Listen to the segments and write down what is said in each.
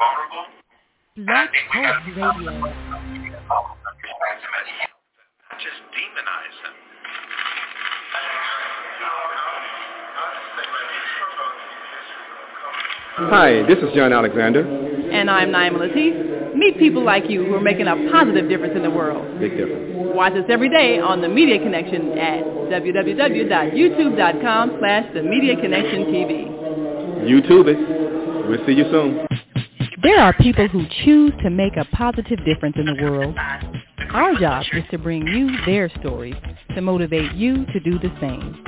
vulnerable. Black Talk Radio. Not just demonize them. Hi, this is John Alexander. And I'm Naima Latif. Meet people like you who are making a positive difference in the world. Big difference. Watch us every day on The Media Connection at www.youtube.com slash The Media Connection TV. YouTube it. We'll see you soon. There are people who choose to make a positive difference in the world. Our job is to bring you their stories to motivate you to do the same.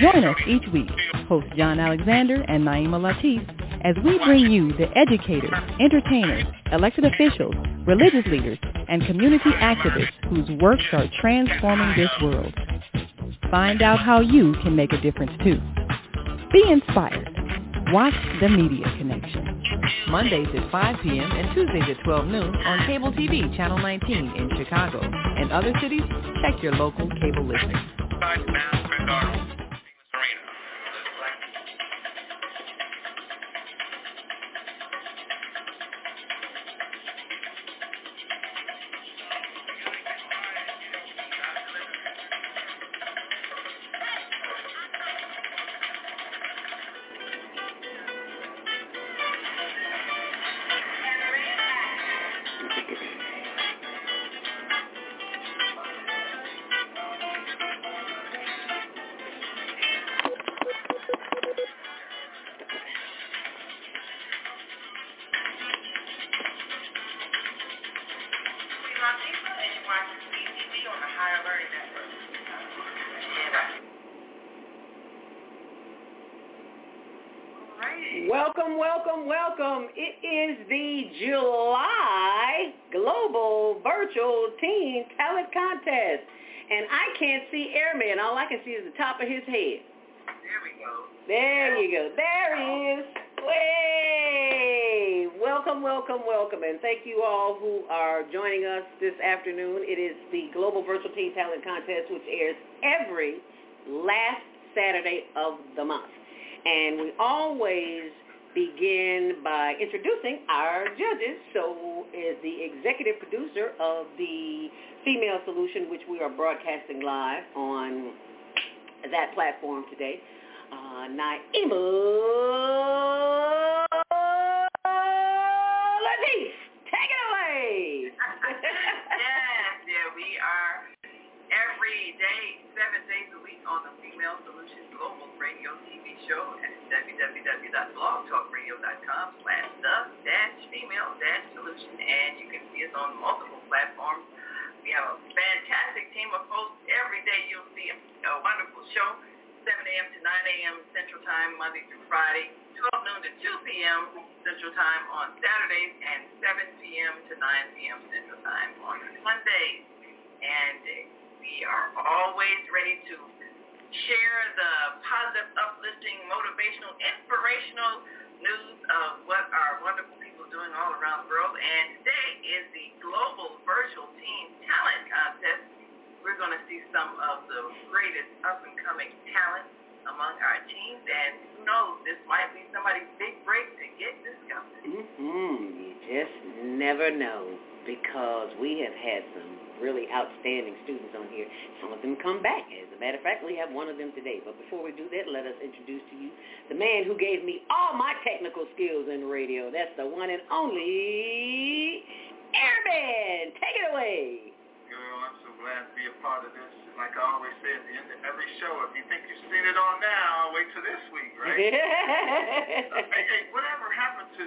Join us each week, host John Alexander and Naima Latif, as we bring you the educators, entertainers, elected officials, religious leaders, and community activists whose works are transforming this world. Find out how you can make a difference too. Be inspired. Watch The Media Connection. Mondays at 5 p.m. and Tuesdays at 12 noon on Cable TV Channel 19 in Chicago. and other cities, check your local cable listing. Airman. All I can see is the top of his head. There we go. There you go. There he is. Way. Welcome, welcome, welcome. And thank you all who are joining us this afternoon. It is the Global Virtual Teen Talent Contest, which airs every last Saturday of the month. And we always begin by introducing our judges. So is the executive producer of the Female Solution, which we are broadcasting live on that platform today, uh, Naima every day, seven days a week on the Female Solutions Global Radio TV show at www.blogtalkradio.com slash the dash female dash solution. And you can see us on multiple platforms. We have a fantastic team of hosts. Every day you'll see a, a wonderful show, 7 a.m. to 9 a.m. Central Time, Monday through Friday, 12 noon to 2 p.m. Central Time on Saturdays, and 7 p.m. to 9 p.m. Central Time on Sundays. And we are always ready to share the positive, uplifting, motivational, inspirational news of what our wonderful people are doing all around the world. And today is the Global Virtual Teen Talent Contest. We're going to see some of the greatest up-and-coming talent among our teams. And who knows, this might be somebody's big break to get discovered. Mm-hmm. You just never know because we have had some really outstanding students on here. Some of them come back. As a matter of fact, we have one of them today. But before we do that, let us introduce to you the man who gave me all my technical skills in radio. That's the one and only Airman. Take it away. Girl, I'm so glad to be a part of this. Like I always say at the end of every show, if you think you've seen it all now, wait till this week, right? uh, hey, hey, whatever happened to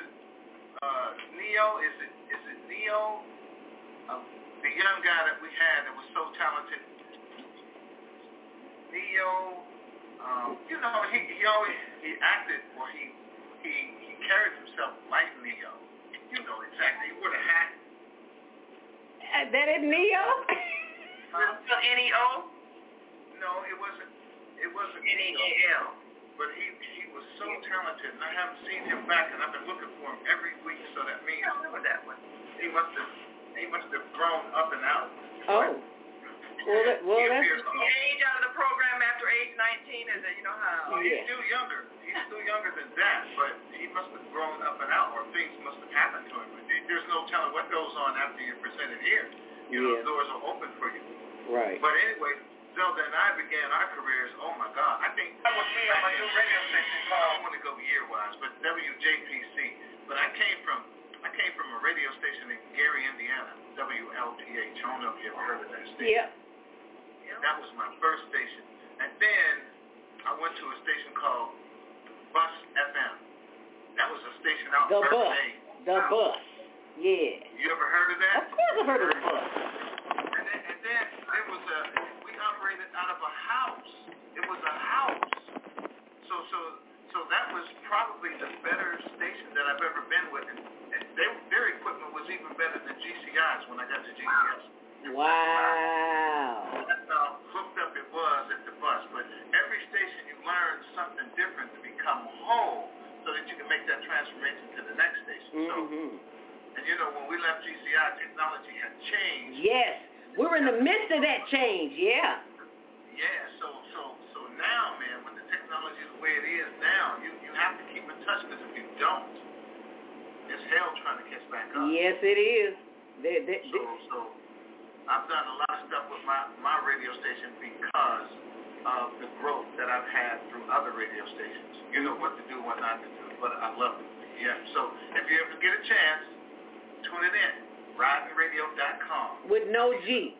uh, Neo? Is it is it Neo? Um, the young guy that we had that was so talented. Neo, um, you know, he he always he acted or he he he carried himself like Neo. You know exactly. He wore the hat. Uh, that is Neo? Huh? So N-E-O? No, it wasn't. It wasn't N-E-A-L. But he he was so talented, and I haven't seen him back, and I've been looking for him every week. So that means I remember that one. he must have he must have grown up and out. Oh. Well, that, well, that's The age out of the program after age 19 is that, you know how. He's Yeah. still younger. He's still younger than that, but he must have grown up and out, or things must have happened to him. There's no telling what goes on after you're presented here. You know, Yeah. doors are open for you. Right. But anyway, Zelda and I began our careers, oh my God, I think that was me on my new radio station called, I don't want to go year-wise, but WJPC. But I came from, I came from a radio station in Gary, Indiana, WLPH. I don't know if you ever heard of that station. Yep. That was my first station. And then I went to a station called Bus FM. That was a station out The in bus. Birthday. The bus. Yeah. You ever heard of that? Of course I've heard of the bus. And then, and then there was a, we operated out of a house. It was a house. So, so, so that was probably the better station that I've ever been with. And, and they, their equipment was even better than GCI's when I got to GCI. Wow. That's how hooked up it was at the bus. But every station you learn something different to become whole so that you can make that transformation to the next station. So, hmm and you know, when we left GCI, technology had changed. Yes. We're in the midst of that change. Yeah. Yeah, so so so now, man, when the technology is the way it is now, you you have to keep in touch because if you don't, it's hell trying to catch back up. Yes, it is. They, they, So so I've done a lot of stuff with my my radio station because of the growth that I've had through other radio stations. You know what to do, what not to do, but I love it. Yeah. So if you ever get a chance, tune it in. RidinRadio.com. with no G.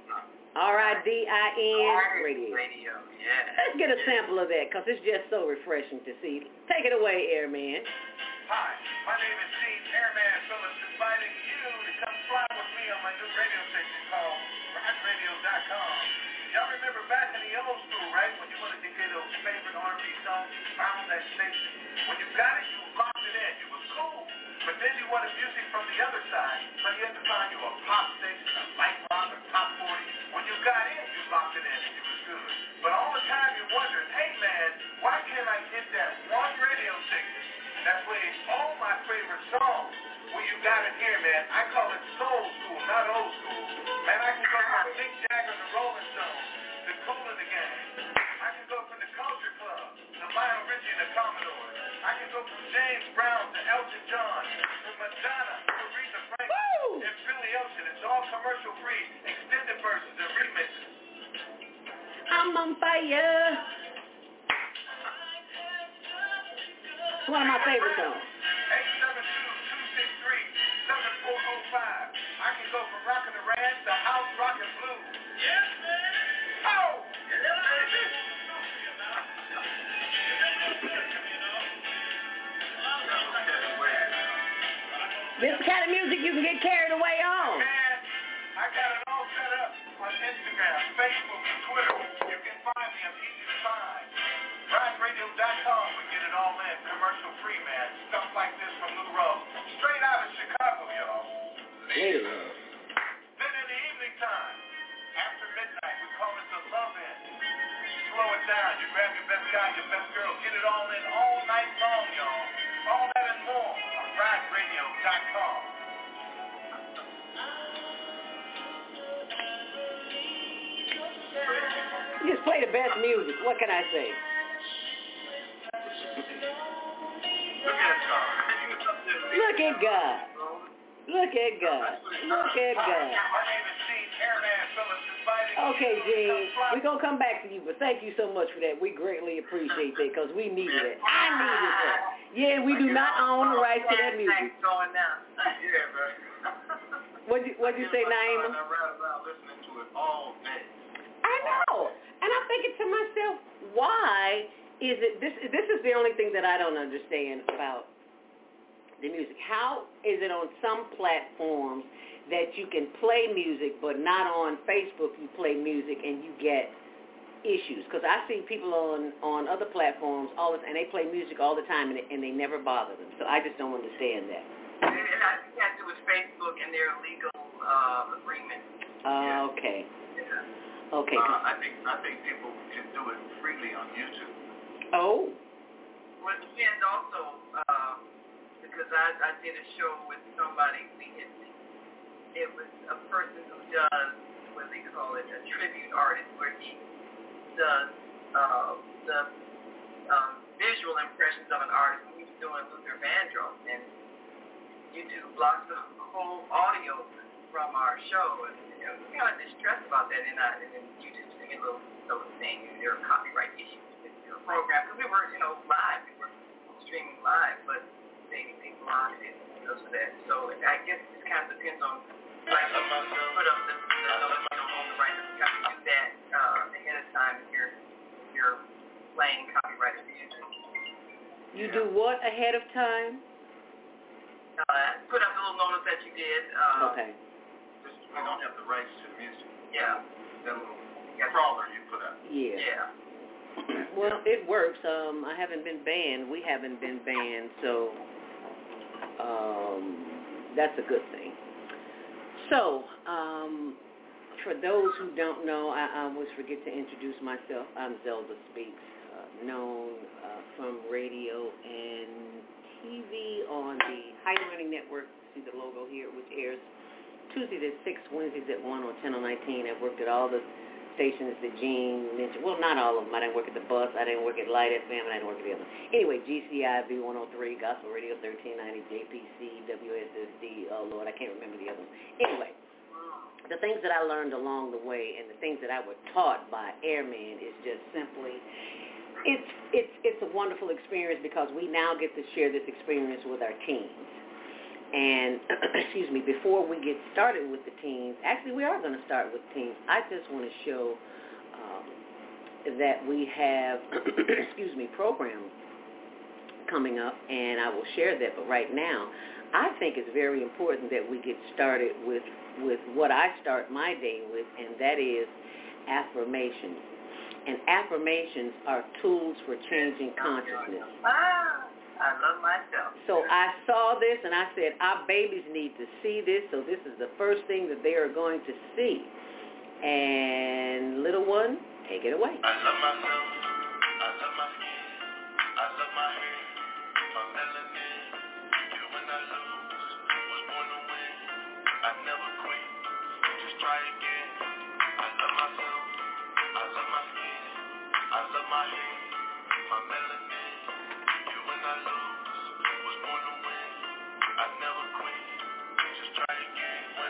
R-I-D-I-N radio. Radio, yeah. Let's get a sample of that because it's just so refreshing to see. Take it away, Airman. Hi, my name is Gene Airman Phillips, inviting you to come fly with me on my new radio station called RidinRadio.com. Y'all remember back in the old school, right, when you wanted to get those favorite R&B songs, you found that station. When you got it, you locked it in. It was cool. But then you wanted music from the other side, so you had to find you a pop station, a light rock, a top 40. When you got in, you locked it in and it was good. But all the time you're wondering, hey man, why can't I get that one radio station that plays all my favorite songs? Well, you got it here, man. I call it soul school, not old school. Man, I can go from Mick Jagger to Rolling Stones, to Kool & the Gang. I can go from the Culture Club to Lionel Richie and the Commodores. I can go from James Brown to Elton John, from Madonna to Aretha Franklin, and Billy Ocean. It's all commercial free, extended versions and remixes. I'm on fire. It's one of my favorite songs. 872-263-7405. I can go from rockin' the ranch to house rockin' blues. Yes, man. Oh! This kind of music you can get carried away on. Man, I got it all set up on Instagram, Facebook, your your best girl. Get it all in all night long, y'all. All that and more on RidinRadio.com. You just play the best music. What can I say? Look at God. Look at God. Look at God. Look at God. Okay, Gene, we're going to come back to you, but thank you so much for that. We greatly appreciate that because we needed it. I needed that. Yeah, we do not own the rights to that music. going now. Yeah, man. What'd you, what'd you say, Naima? I ride around listening to it all day. I know. And I'm thinking to myself, why is it this this is the only thing that I don't understand about the music. How is it on some platforms that you can play music but not on Facebook you play music and you get issues because I see people on on other platforms all the and they play music all the time and and they never bother them. So I just don't understand that. And I think it has to do with Facebook and their legal uh, agreement. Uh, okay. Yeah. Okay. Uh, I think I think people can do it freely on YouTube. Oh. Well, it depends also, uh, because I, I did a show with somebody, we had, it was a person who does, what they call it, a tribute artist, where he does uh, the um, visual impressions of an artist. And he was doing Luther Vandross, and YouTube blocks the whole audio from our show. And you know, we're kind of distressed about that, and, uh, and then YouTube sent me a little note saying there are copyright issues with your program because we were, you know, live. We were streaming live, but they they blocked it because of that. So I guess it kind of depends on like put up the, the notice right. You have to do that uh, ahead of time if you're if you're playing copyrighted music. You do what ahead of time? Uh, put up the little notice that you did. Uh, okay. Just, we don't have the rights to the music. Yeah. That little crawler you put up. Yeah. Yeah. Well, it works. Um, I haven't been banned. We haven't been banned, so um, that's a good thing. So, um, for those who don't know, I, I always forget to introduce myself. I'm Zelda Speaks, uh, known uh, from radio and TV on the High Learning Network. See the logo here, which airs Tuesdays at 6, Wednesdays at 1 on Channel 19. I've worked at all the stations that Gene mentioned. Well, not all of them. I didn't work at the bus. I didn't work at Light FM. I didn't work at the other. Anyway, GCI, V103, Gospel Radio 1390, JPC, WSSD. Oh, Lord, I can't remember the other ones. Anyway, the things that I learned along the way and the things that I was taught by Airman is just simply it's it's it's a wonderful experience because we now get to share this experience with our teams. And excuse me, before we get started with the teams, actually we are going to start with teams. I just want to show um, that we have, excuse me, program coming up, and I will share that. But right now, I think it's very important that we get started with with what I start my day with, and that is affirmations. And affirmations are tools for changing consciousness. Ah. I love myself. So I saw this and I said, our babies need to see this, so this is the first thing that they are going to see. And little one, take it away. I love myself. I love my skin. I love my hair. My melanin. You I lose. Was born to win. I never quit. Just try again. I love myself. I love my skin. I love my hair.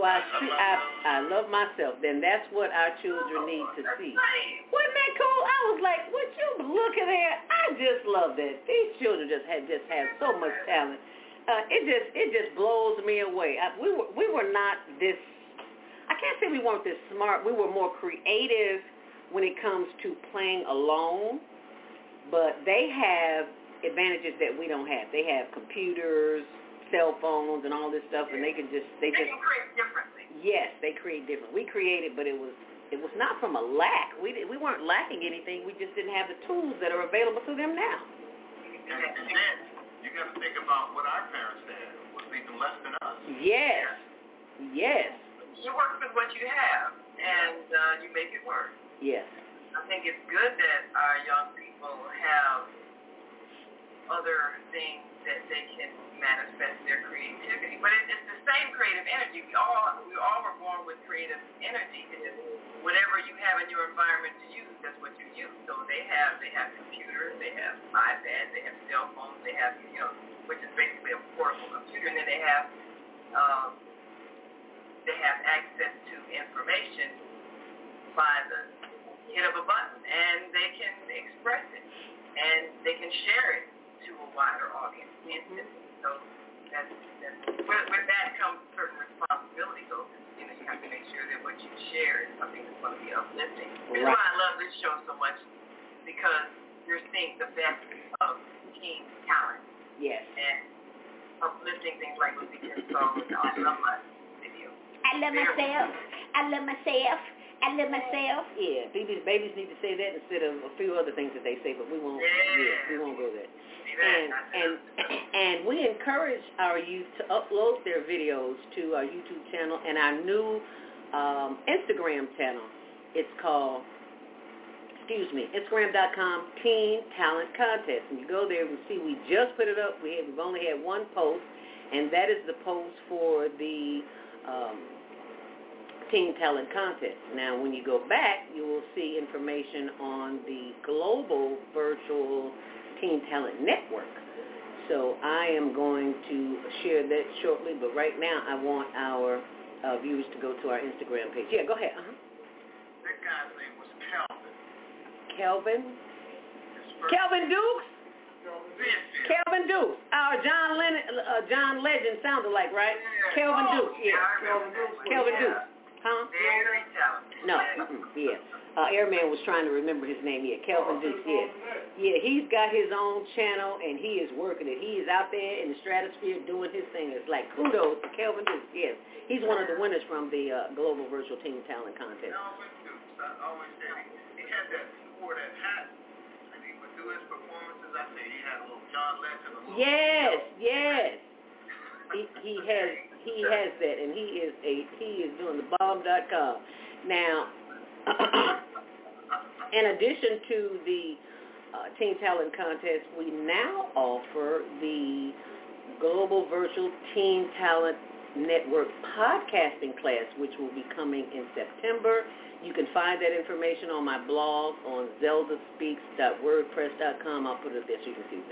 so I I, I love myself. Then that's what our children need to see. Wasn't that cool? I was like, what you looking at? I just love that. These children just had just have so much talent. Uh, it just it just blows me away. I, we were we were not this. I can't say we weren't this smart. We were more creative when it comes to playing alone, but they have advantages that we don't have. They have computers, cell phones and all this stuff, and they can just they, they just can create differently. Yes, they create different. We created, but it was it was not from a lack. We we weren't lacking anything. We just didn't have the tools that are available to them now. And, and then you got to think about what our parents had was even less than us. Yes, yes. You work with what you have, and uh, you make it work. Yes. I think it's good that our young people have other things that they can manifest their creativity. But it, it's the same creative energy. We all we all were born with creative energy. It is whatever you have in your environment to use, that's what you use. So they have they have computers, they have iPads, they have cell phones, they have you know, which is basically a portable computer, and then they have um, they have access to information by the hit of a button, and they can express it, and they can share it to a wider audience mm-hmm. instantly. So that's, that's with, with that comes certain responsibility. So you know you have to make sure that what you share is something that's going to be uplifting. That's why I love this show so much because you're seeing the best of teen talent Yes. and uplifting things like what we just saw with the I Love My video. I love myself. I love myself. I love myself. Yeah, babies, babies need to say that instead of a few other things that they say, but we won't. Yeah. we won't go there. And and and we encourage our youth to upload their videos to our YouTube channel and our new um, Instagram channel. It's called, excuse me, Instagram.com Teen Talent Contest. And you go there and see we just put it up. We have, we've only had one post, and that is the post for the um, Teen Talent Contest. Now, when you go back, you will see information on the Global Virtual Teen Talent Network. So I am going to share that shortly, but right now I want our uh, viewers to go to our Instagram page. Yeah, go ahead. Uh-huh. That guy's name was Calvin. Kelvin? Kelvin Dukes? Kelvin Dukes. Our John Lennon, uh, John Legend sounded like, right? Yeah. Kelvin oh, Dukes, yeah. Kelvin Dukes. Kelvin yeah. Dukes. Huh? Very talented. No, mm-mm, yeah. Uh, Airman was trying to remember his name. Yeah, Kelvin Dukes. Yeah, yeah. He's got his own channel and he is working it. He is out there in the stratosphere doing his thing. It's like kudos to Kelvin Dukes. Yes, he's one of the winners from the uh, Global Virtual Teen Talent Contest. Kelvin Dukes. I always said he, had that, wore that hat and he would do his performances. I said he had a little John Legend. A little Yes, yes. He he has he has that, and he is a he is doing the bomb.com. Now, in addition to the uh, Teen Talent Contest, we now offer the Global Virtual Teen Talent Network podcasting class, which will be coming in September. You can find that information on my blog on zeldaspeaks.wordpress.com. I'll put it there so you can see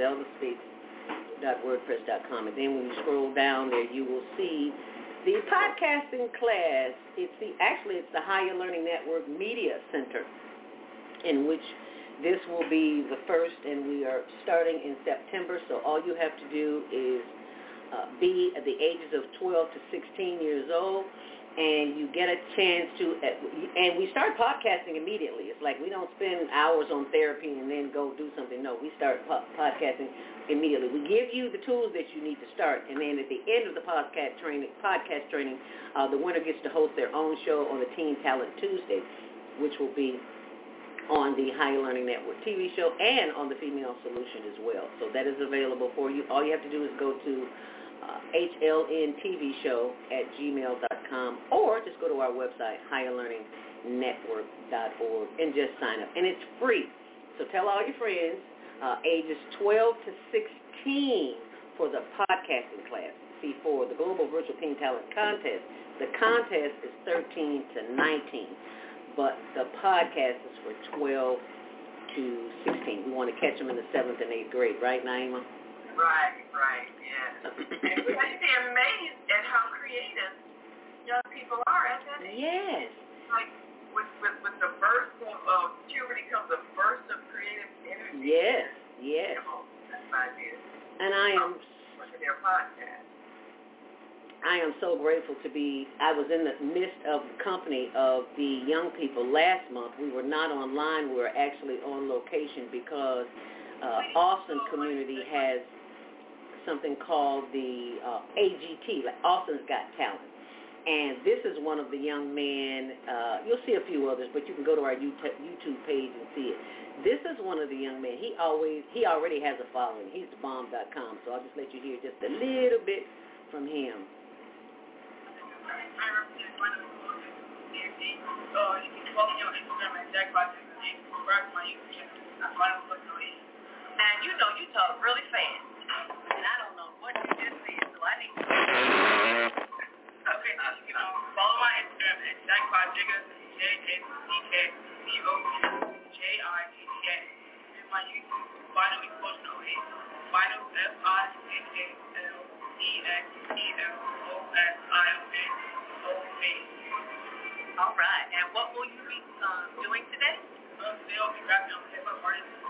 zeldaspeaks.wordpress.com. And then when you scroll down there, you will see the podcasting class. It's the actually it's the Higher Learning Network Media Center, in which this will be the first, and we are starting in September. So all you have to do is uh, be at the ages of 12 to 16 years old, and you get a chance to, and we start podcasting immediately. It's like we don't spend hours on therapy and then go do something. No, we start po- podcasting immediately. We give you the tools that you need to start, and then at the end of the podcast training, podcast training, uh, the winner gets to host their own show on the Teen Talent Tuesday, which will be on the Higher Learning Network TV show and on the Female Solution as well. So that is available for you. All you have to do is go to uh, hlntvshow at gmail.com or just go to our website, higherlearningnetwork.org, and just sign up. And it's free. So tell all your friends, uh, ages 12 to 16 for the podcasting class. See, for the Global Virtual Teen Talent Contest, the contest is 13 to 19, but the podcast is for 12 to 16. We want to catch them in the 7th and 8th grade, right, Naima? Right, right, yeah. and we have to be amazed at how creative young people are at that age. Yes. Like with with, with the burst of, of puberty comes a burst of creative energy. Yes, yes. You know, that's my idea. And I am their podcast. I am so grateful to be, I was in the midst of the company of the young people last month. We were not online, we were actually on location because uh, Austin community has something called the uh, AGT, like Austin's Got Talent. And this is one of the young men, uh, you'll see a few others, but you can go to our YouTube page and see it. This is one of the young men. He always, he already has a following. He's bomb.com, so I'll just let you hear just a little bit from him. I. And you know you talk really fast. And I don't know what you just said, so I need to Okay, uh, you know, follow my Instagram at Jigga, J-A-C-K-C-O-J-I-G-G-A. And my YouTube, Final Explosion 08. Final F-I-N-A-L-E-X-E-F-O-S-I-O-N. All right. And what will you be um, doing today? Um, today I'll be rapping on hip-hop artists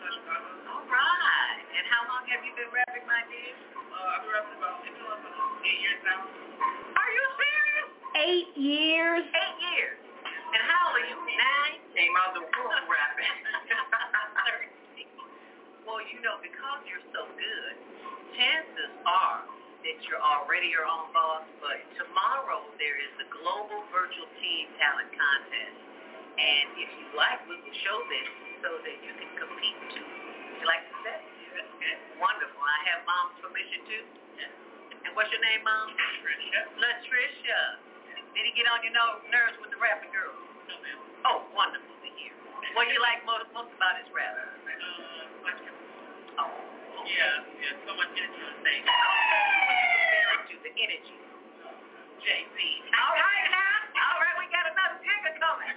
All right. And how long have you been rapping, my dear? Uh, I've been rapping about, it's been like about eight years now. Are you serious? Eight years? Eight years. And how old are you? Nine? Came out the womb rapping. well, you know, because you're so good, chances are that you're already your own boss, but tomorrow there is the Global Virtual Teen Talent Contest. And if you like, we will show this so that you can compete too. You like to that's good. Wonderful. I have mom's permission too. Yeah. And what's your name, mom? Trisha. Latricia. Did he get on your nerves with the rapping girl? No, ma'am. Oh, wonderful to hear. What do you like most, most about his rap? Uh, oh. Yeah, yeah, so much energy on stage. Who you compare it to, the energy? JC. All right now. All right, we got another ticker coming.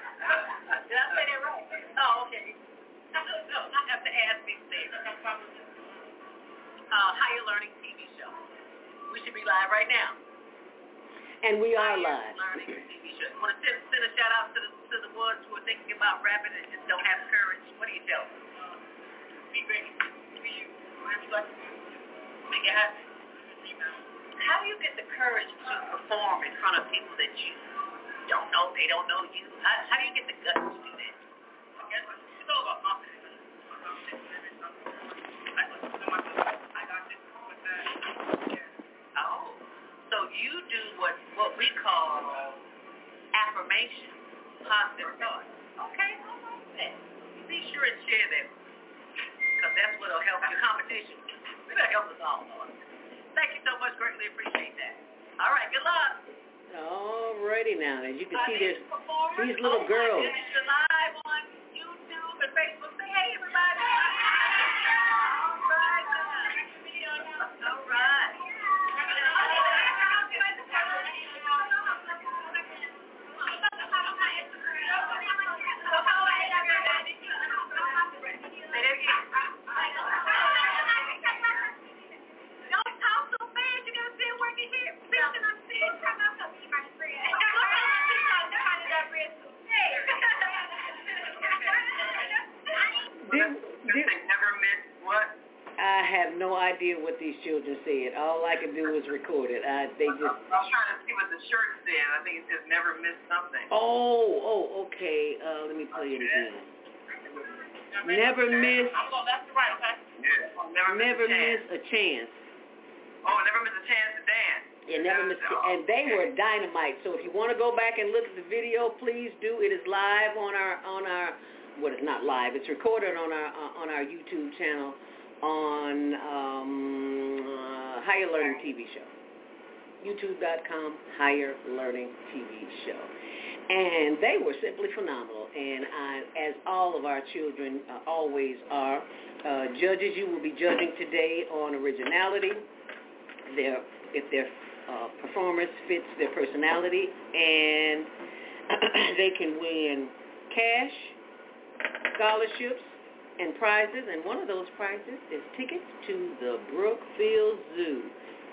Did I say that right? Oh, okay. No, I have to ask these things. Uh, higher learning TV show. We should be live right now. And we are higher live. Learning TV show. Want to send, send a shout out to the to the ones who are thinking about rapping and just don't have courage. What do you tell? Uh, be ready. Be you. Whatever you like to do, make it happen. How do you get the courage to perform in front of people that you don't know, they don't know you? How, how do you get the guts to do that? I guess it's all about confidence. You do what what we call affirmation, positive thoughts. Okay, I like that. Be sure and share that, because that's what'll help your competition. It'll help us all. Lord. Thank you so much. Greatly appreciate that. All right, good luck. Alrighty now, as you can Uh, see, there's these little oh girls. goodness, You're live on YouTube and Facebook. Have no idea what these children said. All I could do was record it. I, they just. I was trying to see what the shirt said. I think it says never miss something. Oh, oh, okay. Uh, let me play it again. Never miss, I'm going left to right, okay? Yeah. Never miss never a chance. a chance. Oh, never miss a chance to dance. Yeah, never miss. Oh, And they okay. were dynamite. So if you want to go back and look at the video, please do. It is live on our on our. Well, it's not live. It's recorded on our uh, on our YouTube channel on um, uh, Higher Learning TV Show. YouTube.com Higher Learning TV Show. And they were simply phenomenal. And I, as all of our children uh, always are, uh, judges, you will be judging today on originality, their if their uh, performance fits their personality, and they can win cash, scholarships, and prizes. And one of those prizes is tickets to the Brookfield Zoo.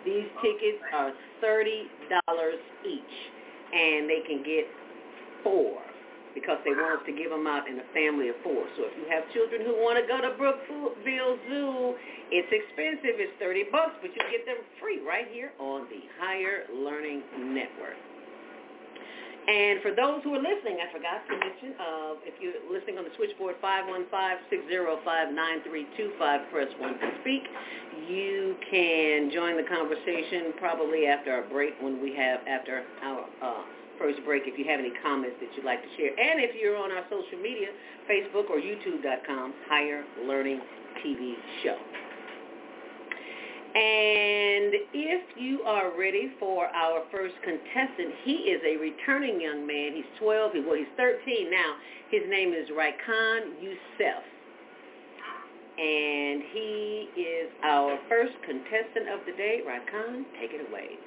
These tickets are thirty dollars each, and they can get four because they want us to give them out in a family of four. So if you have children who want to go to Brookfield Zoo, it's expensive. It's 30 bucks, but you get them free right here on the Higher Learning Network. And for those who are listening, I forgot to mention, uh, if you're listening on the switchboard 515-605-9325, press 1 to speak. You can join the conversation probably after our break when we have, after our uh, first break if you have any comments that you'd like to share. And if you're on our social media, Facebook or YouTube.com, Higher Learning TV Show. And if you are ready for our first contestant, he is a returning young man. He's 12. He, well, he's 13 now. His name is Rhaikan Yusef. And he is our first contestant of the day. Raikhan, take it away.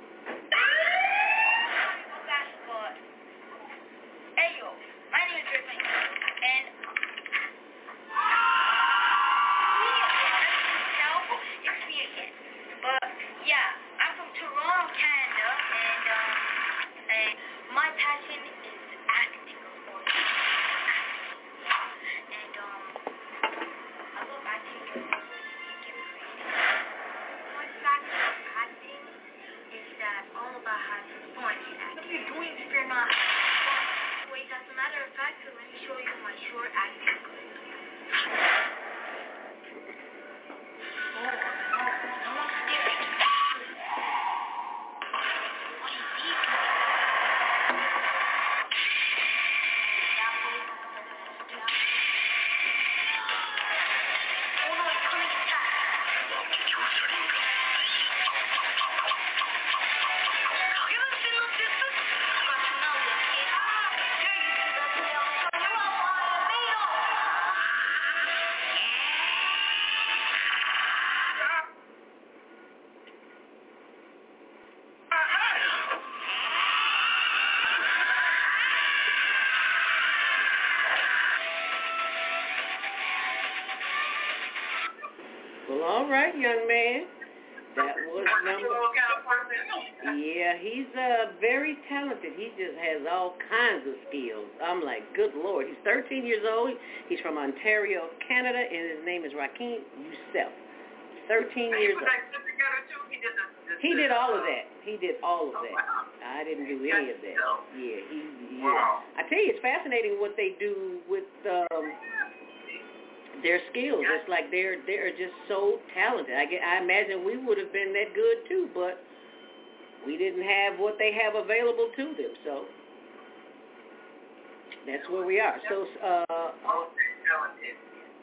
Right, young man. That was number. Yeah, he's uh very talented. He just has all kinds of skills. I'm like, good lord. He's 13 years old. He's from Ontario, Canada, and his name is Rakeem Yusef. 13 years old. He did all of that. He did all of that. I didn't do any of that. Yeah, he. Yeah. I tell you, it's fascinating what they do with um their skills. It's like they're they're just so talented. I get, I imagine we would have been that good too, but we didn't have what they have available to them. So that's where we are. So uh, all talent is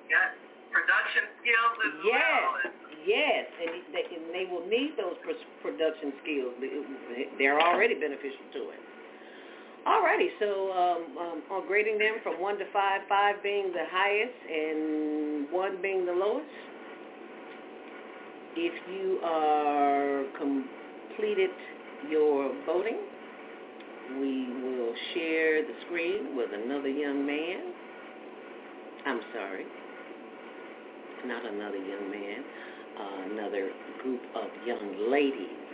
got production skills as yes. well. Yes, and they, and they will need those production skills. They're already beneficial to it. Alrighty, so um, um, on grading them from 1 to 5, 5 being the highest and 1 being the lowest, if you are completed your voting, we will share the screen with another young man. I'm sorry, not another young man, uh, another group of young ladies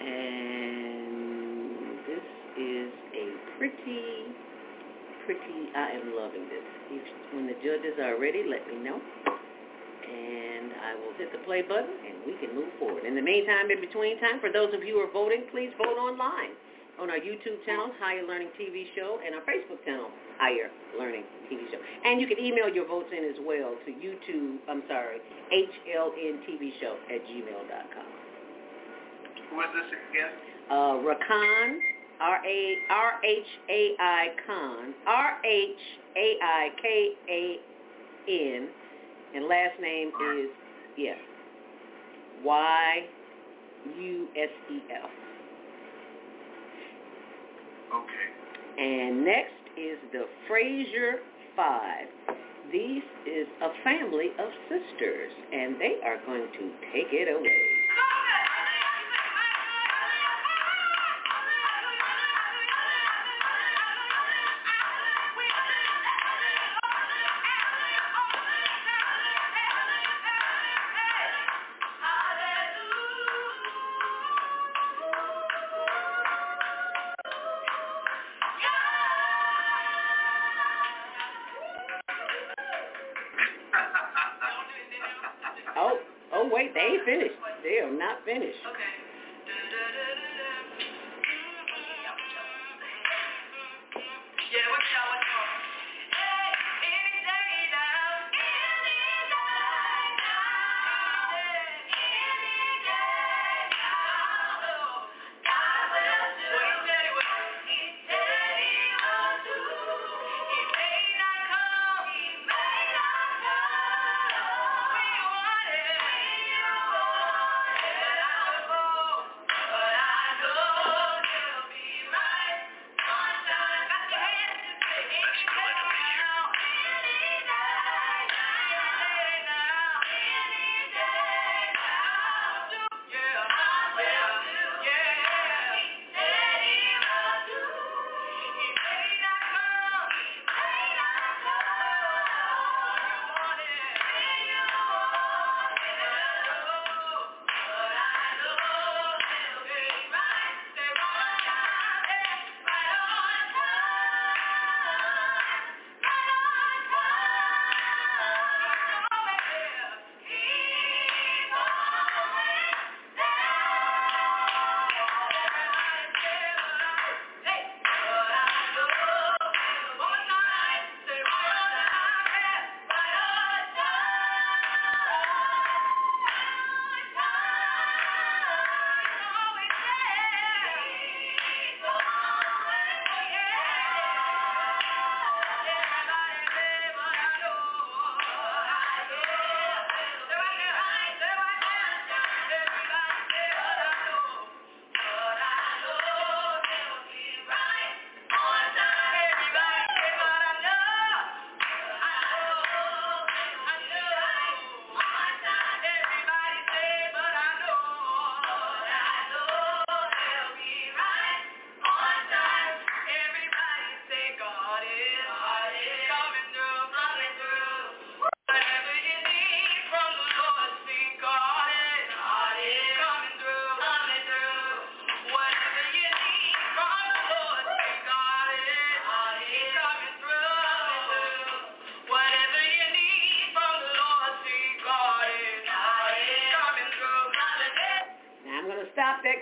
And this is a pretty, pretty, I am loving this. If, when the judges are ready, let me know. And I will hit the play button and we can move forward. In the meantime, in between time, for those of you who are voting, please vote online on our YouTube channel, Higher Learning TV Show, and our Facebook channel, Higher Learning TV Show. And you can email your votes in as well to YouTube, I'm sorry, HLNTV Show at gmail.com. Who is this again? Uh, Rakan, R-A, R-H-A-I Khan, R-H-A-I-K-A-N, and last name is, yes, Y-U-S-E-F. Okay. And next is the Fraser Five. This is a family of sisters, and they are going to take it away.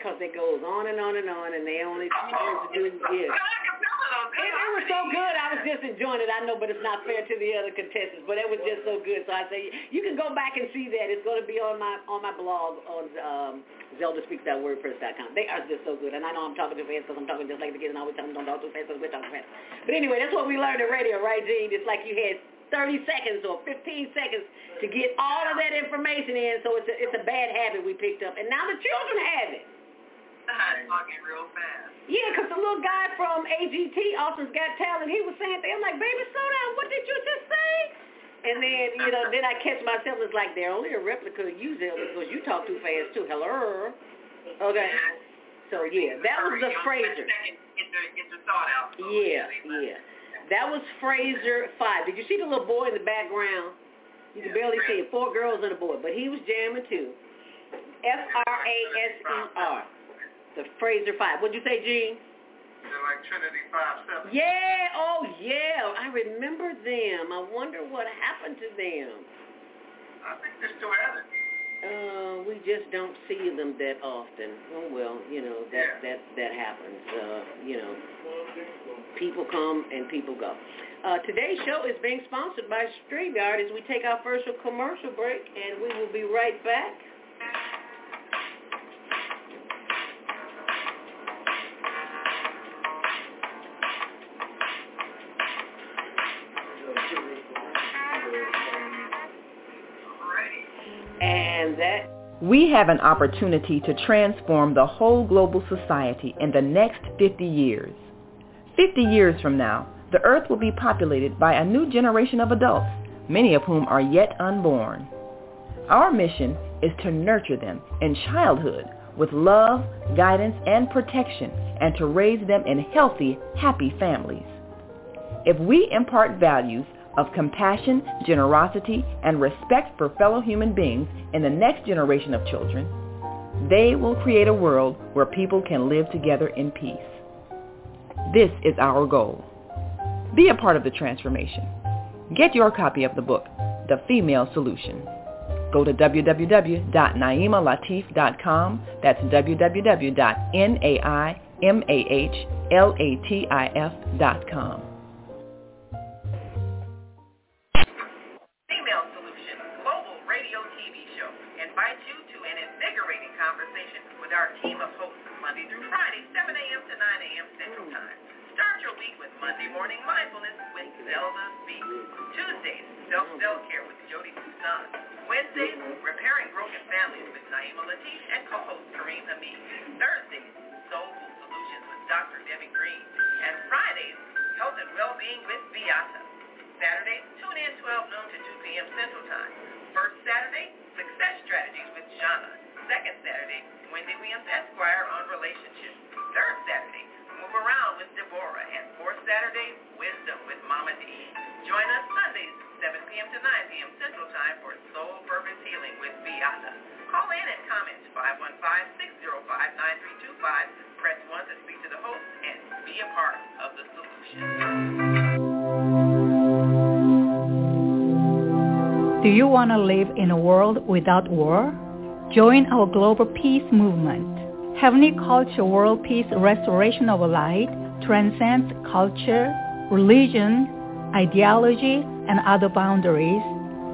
Because it goes on and on and on, and they only supposed to do. It, it was so good. I was just enjoying it. I know, but it's not fair to the other contestants. But it was just so good. So I say you can go back and see that. It's going to be on my on my blog on um, ZeldaSpeaks.wordpress.com. They are just so good. And I know I'm talking too fast because I'm talking just like the kids and I always tell them don't talk too fast because we're talking fast. But anyway, that's what we learned in radio, right, Gene? It's like you had 30 seconds or 15 seconds to get all of that information in. So it's a, it's a bad habit we picked up. And now the children have it. Real fast. Yeah, because the little guy from AGT, Austin's Got Talent, he was saying, things. I'm like, baby, slow down. What did you just say? And then, you know, then I catch myself. It's like they're only a replica of you, Zelda, because you talk too fast too. Hello. Okay. So yeah, that was the Fraser. Yeah, yeah. That was Fraser five. Did you see the little boy in the background? You can barely see it. Four girls and a boy, but he was jamming too. F R A S E R. The Fraser five. What'd you say, Gene? They're like Trinity five seven. Yeah. Oh yeah. I remember them. I wonder what happened to them. I think they're still at it. Uh, we just don't see them that often. Oh well, you know that Yeah. that that happens. Uh, you know, people come and people go. Uh, today's show is being sponsored by StreamYard as we take our first commercial break, and we will be right back. We have an opportunity to transform the whole global society in the next 50 years. 50 years from now, the earth will be populated by a new generation of adults, many of whom are yet unborn. Our mission is to nurture them in childhood with love, guidance, and protection, and to raise them in healthy, happy families. If we impart values of compassion, generosity, and respect for fellow human beings in the next generation of children, they will create a world where people can live together in peace. This is our goal. Be a part of the transformation. Get your copy of the book, The Female Solution. Go to www.naimalatif.com. That's www.naimalatif.com. Self-Care with Jody Susan. Wednesdays, Repairing Broken Families with Naima Latif and co-host Kareem Hamid. Thursdays, Soulful Solutions with Dr. Debbie Green. And Fridays, Health and Wellbeing with Beata. Saturdays, tune in 12 noon to 2 p.m. Central Time. First Saturday, Success Strategies with Shauna. Second Saturday, Wendy Williams Esquire on relationships. Third Saturday, Move Around with Deborah. And fourth Saturday, Wisdom with Mama D. Join us Sundays, 7 p.m. to 9 p.m. Central Time for Soul Purpose Healing with Beata. Call in and comment 515-605-9325. Press 1 to speak to the host and be a part of the solution. Do you want to live in a world without war? Join our global peace movement. Heavenly Culture World Peace Restoration of Light transcends culture, religion, ideology, and other boundaries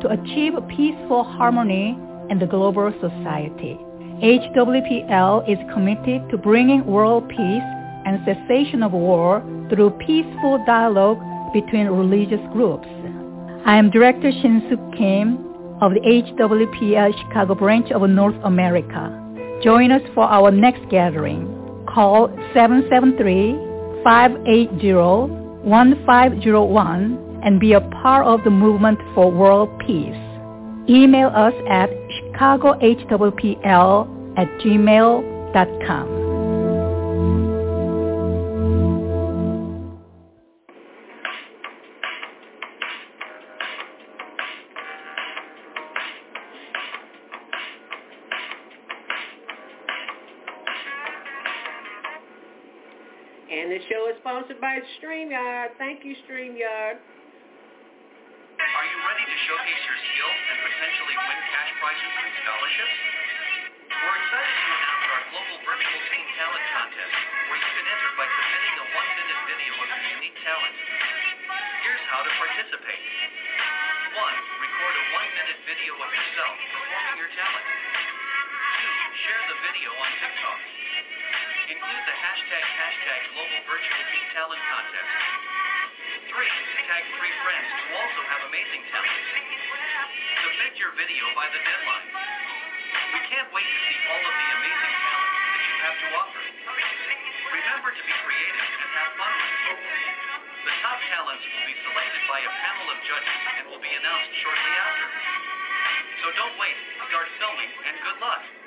to achieve peaceful harmony in the global society. HWPL is committed to bringing world peace and cessation of war through peaceful dialogue between religious groups. I am Director Shin-Suk Kim of the HWPL Chicago branch of North America. Join us for our next gathering. Call 773-580-1501 and be a part of the movement for world peace. Email us at chicagohwpl at gmail.com. by StreamYard. Thank you, StreamYard. Are you ready to showcase your skills and potentially win cash prizes and scholarships? We're excited to announce our global virtual teen Talent Contest, where you can enter by submitting a one-minute video of your unique talent. Here's how to participate. 1. Record a one-minute video of yourself performing your talent. 2. Share the video on TikTok. Include the hashtag hashtag Global Virtual Teen Talent Contest. 3. Tag three friends who also have amazing talent. Submit your video by the deadline. We can't wait to see all of the amazing talent that you have to offer. Remember to be creative and have fun. The top talents will be selected by a panel of judges and will be announced shortly after. So don't wait, start filming, and good luck.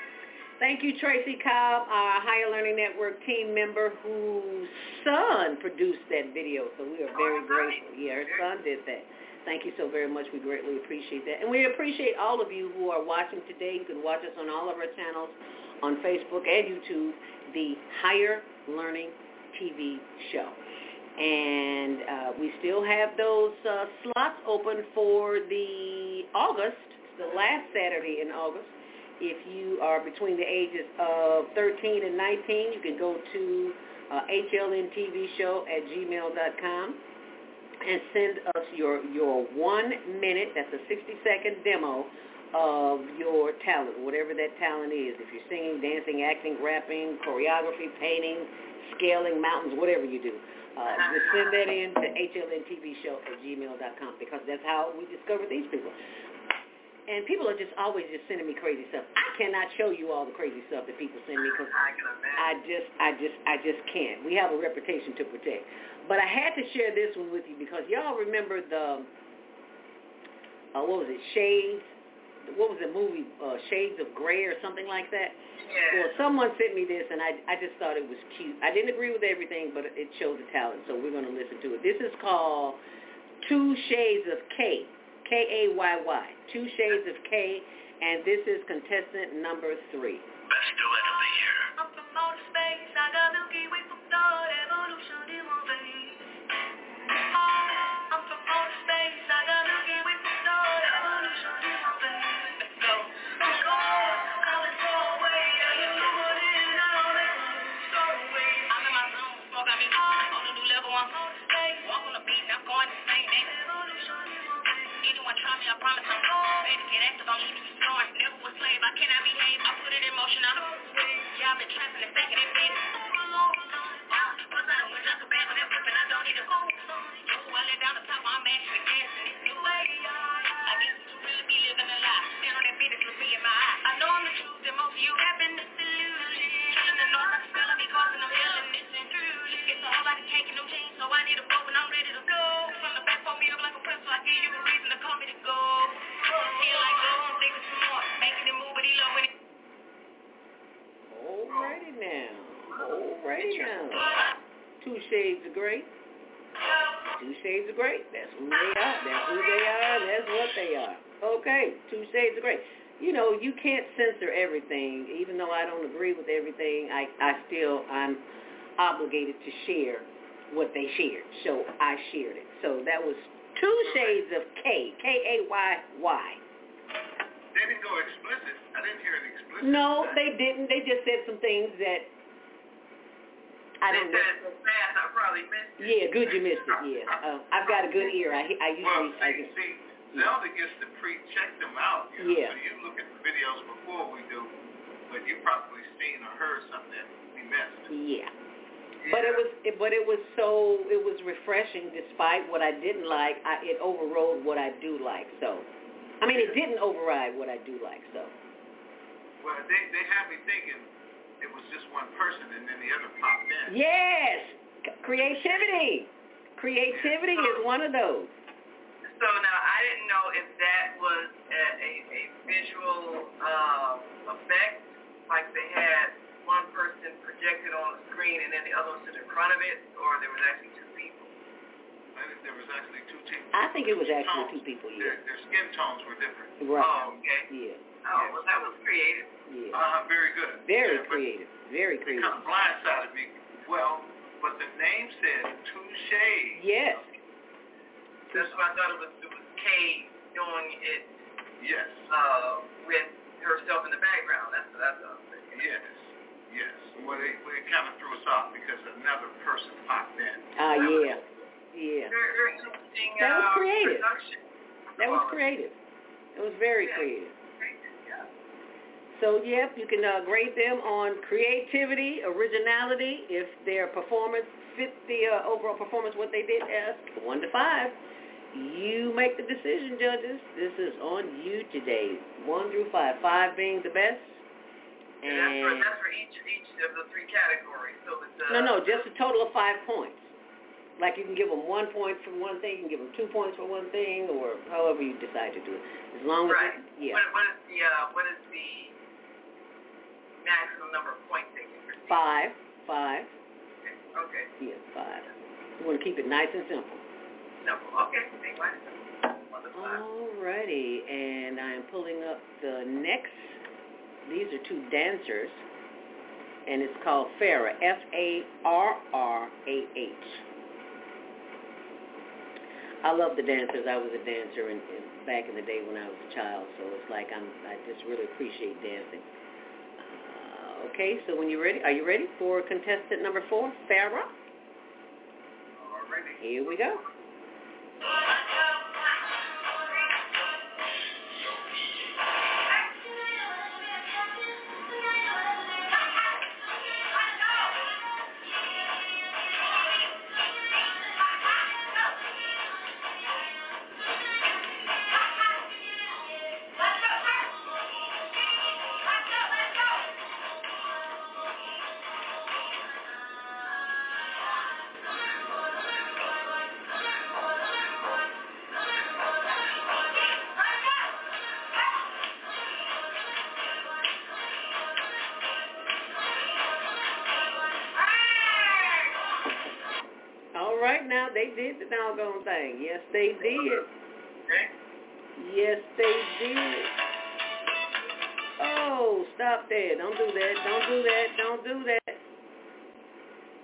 Thank you, Tracy Cobb, our Higher Learning Network team member whose son produced that video. So we are very grateful. Yeah, her son did that. Thank you so very much. We greatly appreciate that. And we appreciate all of you who are watching today. You can watch us on all of our channels on Facebook and YouTube, the Higher Learning TV show. And uh, we still have those uh, slots open for the August, the last Saturday in August. If you are between the ages of 13 and 19, you can go to uh, hlntvshow at gmail.com and send us your, your one minute, that's a 60-second demo of your talent, whatever that talent is. If you're singing, dancing, acting, rapping, choreography, painting, scaling mountains, whatever you do. Uh, just send that in to hlntvshow at gmail.com because that's how we discover these people and people are just always just sending me crazy stuff. I cannot show you all the crazy stuff that people send me because I just, I just, I just can't. We have a reputation to protect. But I had to share this one with you because y'all remember the, uh, what was it, Shades? What was the movie, uh, Shades of Grey or something like that? Yeah. Well, someone sent me this, and I, I just thought it was cute. I didn't agree with everything, but it showed the talent, so we're going to listen to it. This is called Two Shades of K. K-A-Y-Y, Two Shades of K, and this is contestant number three. Best duet of the year. Get I'm you snoring. Never was slave, I cannot behave, I put it in motion, I'm I've been trapping and baby. Was I I'm I don't need a. Yo, I let down the top, I'm actually dancing this new way. I guess to really be living a lie. Stand on that business with me my. I know I'm the truth, and most of you have been. Killing the the me this intrusion. It's a whole no change, so I need a boat Two Shades of Grey. Two Shades of Grey. That's who they are. That's who they are. That's what they are. Okay. Two Shades of Grey. You know, you can't censor everything. Even though I don't agree with everything, I, I still, I'm obligated to share what they shared. So I shared it. So that was Two Shades of K. K-A-Y-Y. They didn't go explicit. I didn't hear an explicit. No, they didn't. They just said some things that I don't know. so fast, I probably missed it. Yeah, good you missed it. Yeah, uh, I've got a good ear. I I Well, usually I see, can, see, Zelda gets to pre-check them out. You know, Yeah. So you look at the videos before we do, but you probably seen or heard something that we missed. yeah. But it was it, but it was so it was refreshing despite what I didn't like. I, it overrode what I do like. So, I mean, it didn't override what I do like. So, Well, they they had me thinking it was just one person, and then the other popped in. yes, C- creativity. Creativity is one of those. So now I didn't know if that was a, a, a visual uh, effect, like they had one person projected on the screen and then the other one stood in front of it, or there was actually two people. I think there was actually two people. I think it was actually two people. Their, Yeah. their skin tones were different. Right. Oh, okay. Yeah. Oh, well, that was creative. Yeah. Uh, very good. Very Yeah, creative. Very It creative. kind of blindsided me. Well, but the name said two shades. Yes. That's why I thought it was, it was Kay doing it Yes. uh, with herself in the background. That's what I thought. Yes. Yes. Well, it, well, it kind of threw us off because another person popped in. Ah, uh, yeah. Yeah. Very, very interesting. That was uh, creative. Production. That was creative. It was very creative. So, yep, you can uh, grade them on creativity, originality, if their performance fit the uh, overall performance, what they did as one to five. You make the decision, judges. This is on you today. One through five. Five being the best. And, and that's, for, that's for each each of the three categories. So it's, uh, no, no, just a total of five points. Like you can give them one point for one thing, you can give them two points for one thing, or however you decide to do it. As long as right. it, yeah. What, what is the uh, what is the maximum number of points they can receive? Five. Five. Okay. okay. Yes, five. You want to keep it nice and simple. Simple. Okay. Alrighty, and I am pulling up the next. These are two dancers, and it's called Farrah. F A R R A H. I love the dancers. I was a dancer in, in, back in the day when I was a child, so it's like I'm. I just really appreciate dancing. Okay, so when you're ready, are you ready for contestant number four? Already. Here we go. They did the doggone thing. Yes, they did. Yes, they did. Oh, stop that. Don't do that. Don't do that. Don't do that.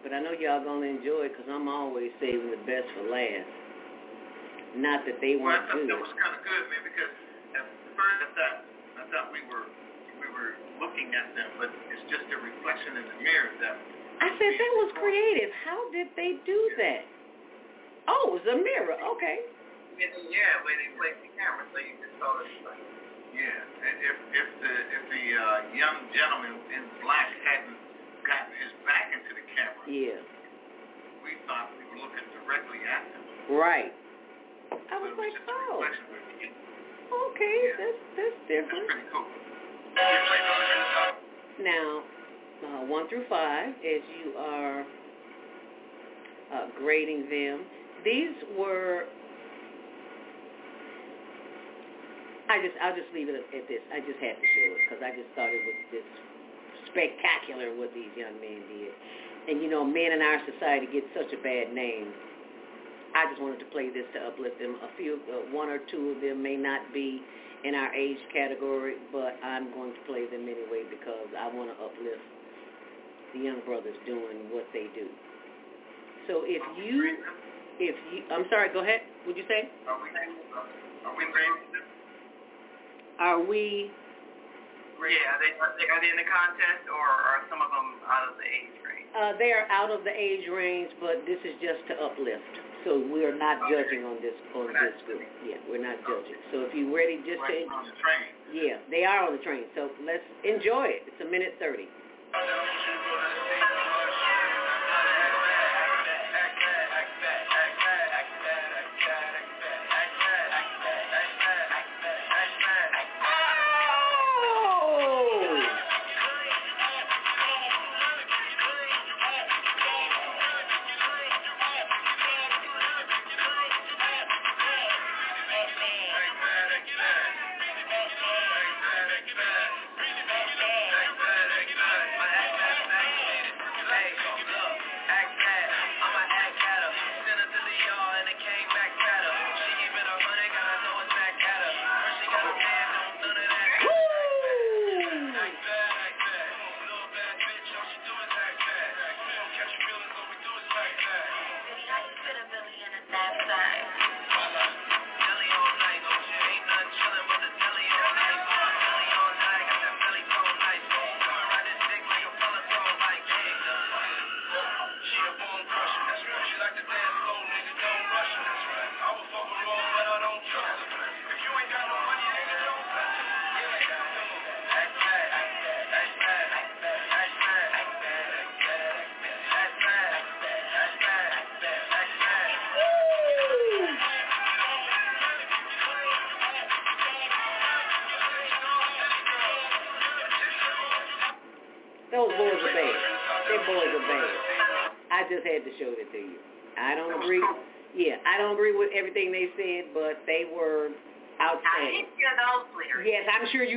But I know y'all going to enjoy it because I'm always saving the best for last. Not that they weren't well, I thought that was kind of good, man, because at first I thought, I thought we were we were looking at them, but it's just a reflection in the mirror that I said that was creative. How did they do that? Oh, it's a mirror. Okay. Yeah, where they place the camera, so you can saw the like. Yeah, if if the if the uh, young gentleman in black hadn't gotten his back into the camera, yeah, we thought we were looking directly at him. Right. I was, was like, oh. Okay, yeah. that's that's different. That's pretty cool. Now, uh, one through five, as you are uh, grading them, these were I just I'll just leave it at this. I just had to show it because I just thought it was just spectacular what these young men did. And you know, men in our society get such a bad name. I just wanted to play this to uplift them. A few, uh, one or two of them may not be in our age category, but I'm going to play them anyway because I want to uplift the young brothers doing what they do. So if you if you, I'm sorry, go ahead. Would you say? Are we, are we grading Are we? Yeah, are they, are they, are they in the contest or are some of them out of the age range? Uh, they are out of the age range, but this is just to uplift. So we are not okay. judging on this on we're this group. Yeah, we're not judging. So if you're ready, just right to on the train. Yeah, they are on the train. So let's enjoy it. It's a minute thirty.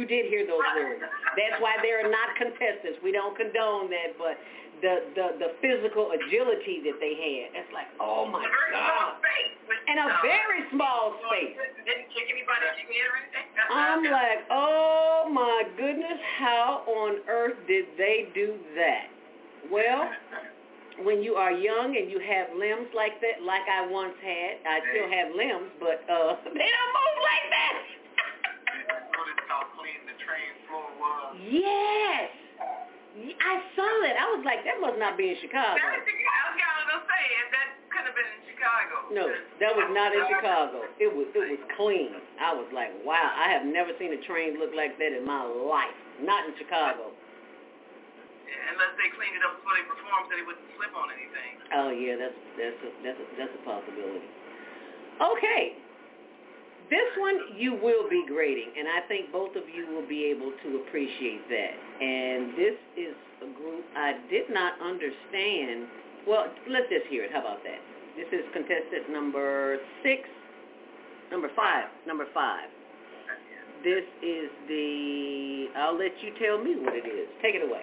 You did hear those lyrics. That's why they're not contestants. We don't condone that, but the the the physical agility that they had, it's like, oh my god. And a very small space. Didn't kick anybody or anything. I'm like, oh my goodness, how on earth did they do that? Well, when you are young and you have limbs like that, like I once had, I still have limbs, but uh, they don't move like that. Yes. I saw it. I was like, that must not be in Chicago. That, was, I was gonna say that could have been in Chicago. No, that was not in Chicago. It was it was clean. I was like, wow, I have never seen a train look like that in my life. Not in Chicago unless they cleaned it up before they performed so they wouldn't slip on anything. Oh yeah, that's that's a, that's a, that's a possibility. Okay. This one you will be grading, and I think both of you will be able to appreciate that. And this is a group I did not understand. Well, let's just hear it. How about that? This is contestant number six, number five, number five. This is the, I'll let you tell me what it is. Take it away.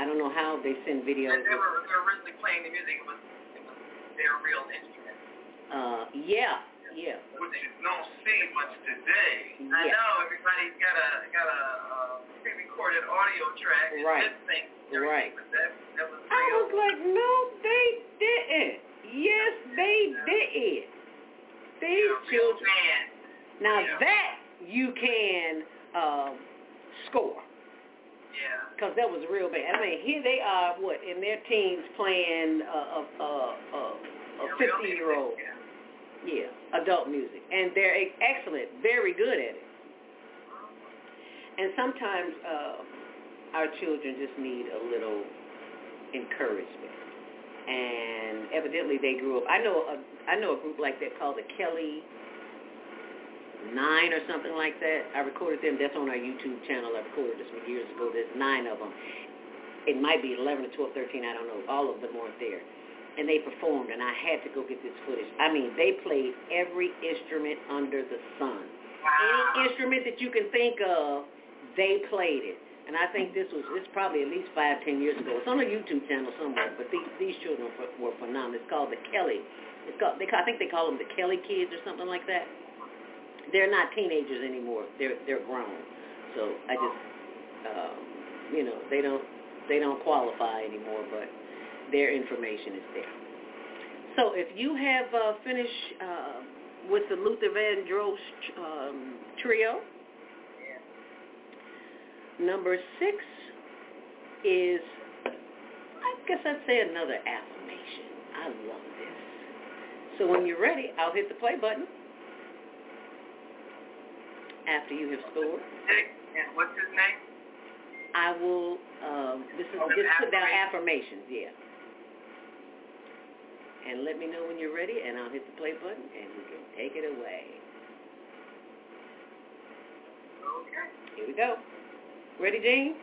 I don't know how they send videos. They were, they were originally playing the music. It was, it was their real instrument. Uh, yeah, yeah. Which you don't see much today. Yeah. I know everybody's got a got a uh, pre-recorded audio track. And Right. Thing, right. But that, that was I was like, no, they didn't. Yes, they did. These children. Now yeah. that you can um, score. Yeah. Because that was real bad. I mean, here they are, what, in their teens playing uh, a, a, a 50-year-old. Yeah. yeah, adult music. And they're excellent, very good at it. And sometimes uh, our children just need a little encouragement and evidently they grew up. I know a I know a group like that called the Kelly Nine or something like that. I recorded them. That's on our YouTube channel. I recorded this from years ago. There's nine of them. It might be 11 or 12, 13. I don't know. All of them weren't there. And they performed, and I had to go get this footage. I mean, they played every instrument under the sun. Any instrument that you can think of, they played it. And I think this was, it's probably at least five, ten years ago. It's on a YouTube channel somewhere, but these, these children were, were phenomenal. It's called the Kelly. It's called, they, I think they call them the Kelly kids or something like that. They're not teenagers anymore. They're, they're grown. So I just, um, you know, they don't, they don't qualify anymore, but their information is there. So if you have uh, finished uh, with the Luther Vandross um, trio. Number six is, I guess I'd say another affirmation. I love this. So when you're ready, I'll hit the play button after you have scored. And what's his name? I will, um, this is, just put down affirmations, yeah. And let me know when you're ready, and I'll hit the play button, and you can take it away. Okay. Here we go. Ready, Gene?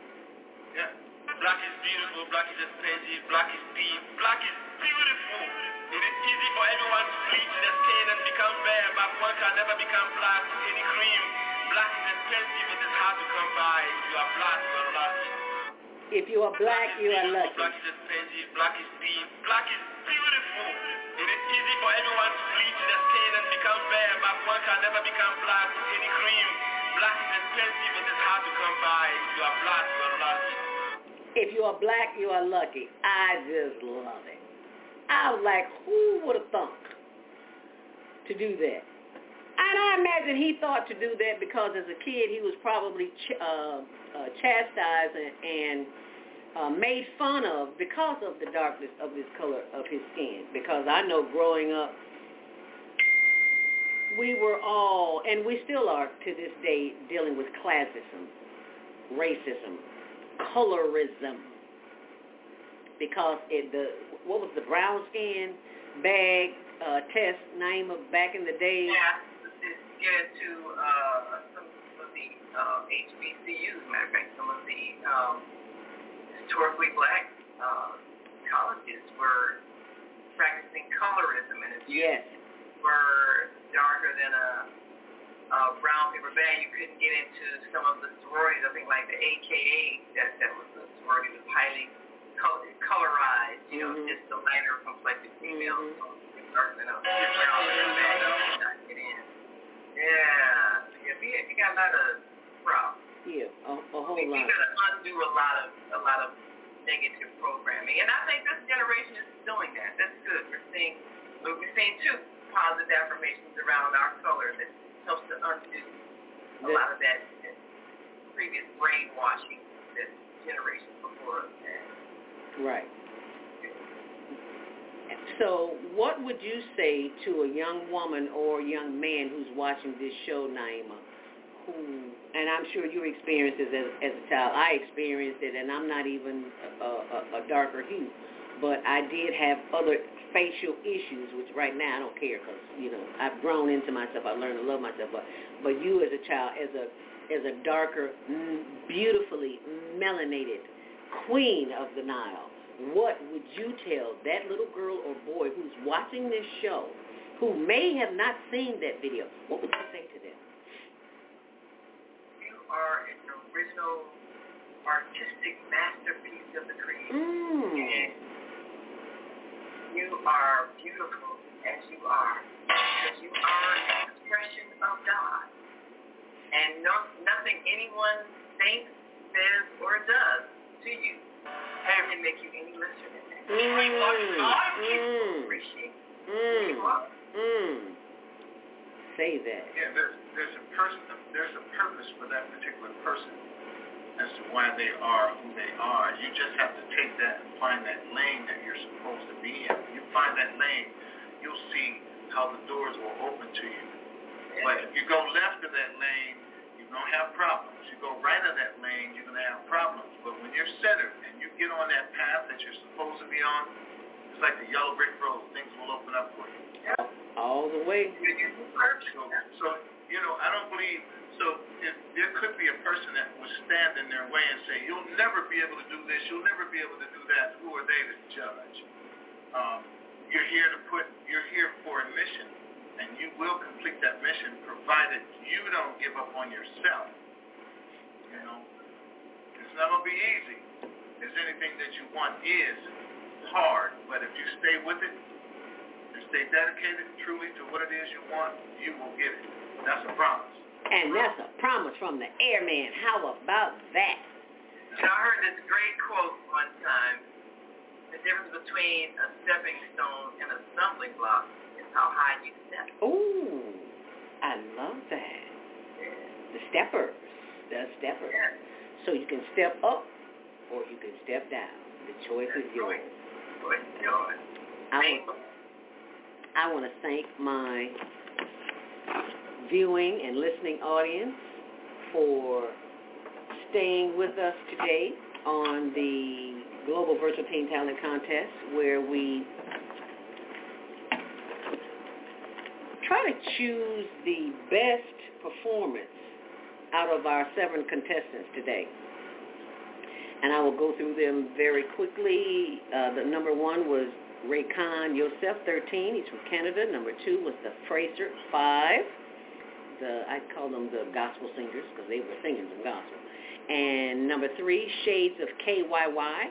Yeah. Black is beautiful, black is expensive, black is deep, black is beautiful. It is easy for everyone to bleach their skin and become fair, but one can never become black with any cream. Black is expensive, it is hard to come by. If you are black, you are lucky. If you are black, you are lucky. Black is expensive, black is deep, black is beautiful. It is easy for everyone to bleach their skin and become fair, but one can never become black with any cream. Black is expensive, it is hard to come by. If you are black, you are lucky. If you are black, you are lucky. I just love it. I was like, who would have thunk to do that? And I imagine he thought to do that because as a kid he was probably ch- uh, uh, chastised and, and uh, made fun of because of the darkness of his color of his skin. Because I know growing up, we were all, and we still are to this day, dealing with classism, racism, colorism. Because it, the what was the brown skin bag uh, test name of back in the day? Yeah, get into uh, some of the uh, HBCUs. Matter of fact, some of the um, historically black uh, colleges were practicing colorism, and if you Yes. were darker than a, a brown paper bag, you couldn't get into some of the sororities. I think like the AKA, that that was the sorority was highly color, colorized. You know, Mhm. just the lighter complected females. Mhm. So darker than a brown paper bag, you could not get in. Yeah, yeah, we, we got a lot of problems. Yeah, a, a whole We, we lot. got to undo a lot of a lot of negative programming, and I think this generation is doing that. That's good. We're seeing we're seeing two positive affirmations around our color that helps to undo a lot of that previous brainwashing that generations before us had. Right. So what would you say to a young woman or young man who's watching this show, Naima, who, and I'm sure you experienced this as, as a child. I experienced it, and I'm not even a, a, a darker hue, but I did have other facial issues, which right now I don't care because, you know, I've grown into myself. I've learned to love myself. But, but you as a child, as a, as a darker, beautifully melanated queen of the Nile, what would you tell that little girl or boy who's watching this show who may have not seen that video? What would you say to them? You are an original artistic masterpiece of the creator. Mm. You are beautiful as you are. Because you are an expression of God. And no, nothing anyone thinks, says, or does to you can make you any lesser than that. Mm. Mm. Appreciate who Mm. you are. Mm. Say that. Yeah, there's there's a person there's a purpose for that particular person as to why they are who they are. You just have to take that and find that lane that you're supposed to be in. When you find that lane, you'll see how the doors will open to you. But if you go left of that lane, you're gonna have problems. You go right of that lane, you're gonna have problems. But when you're centered and you get on that path that you're supposed to be on, it's like the yellow brick road. Things will open up for you. All the way. So, so you know, I don't believe. So if there could be a person that would stand in their way and say, "You'll never be able to do this. You'll never be able to do that." Who are they to judge? Um, you're here to put. You're here for a mission, and you will complete that mission, provided you don't give up on yourself. You know, it's not gonna be easy. As anything that you want is hard, but if you stay with it and stay dedicated truly to what it is you want, you will get it. That's a promise. And that's a promise from the airman. How about that? You know, I heard this great quote one time. The difference between a stepping stone and a stumbling block how high you step. Ooh, I love that. Yeah. The steppers, the steppers. Yeah. So you can step up or you can step down. The choice is yours. Choice is yours. I want, I want to thank my viewing and listening audience for staying with us today on the Global Virtual Teen Talent Contest where we try to choose the best performance out of our seven contestants today. And I will go through them very quickly. Uh, the number one was Ray Khan Yosef, 13. He's from Canada. Number two was the Fraser, 5. The I call them the gospel singers because they were singing some gospel. And number three, Shades of KYY.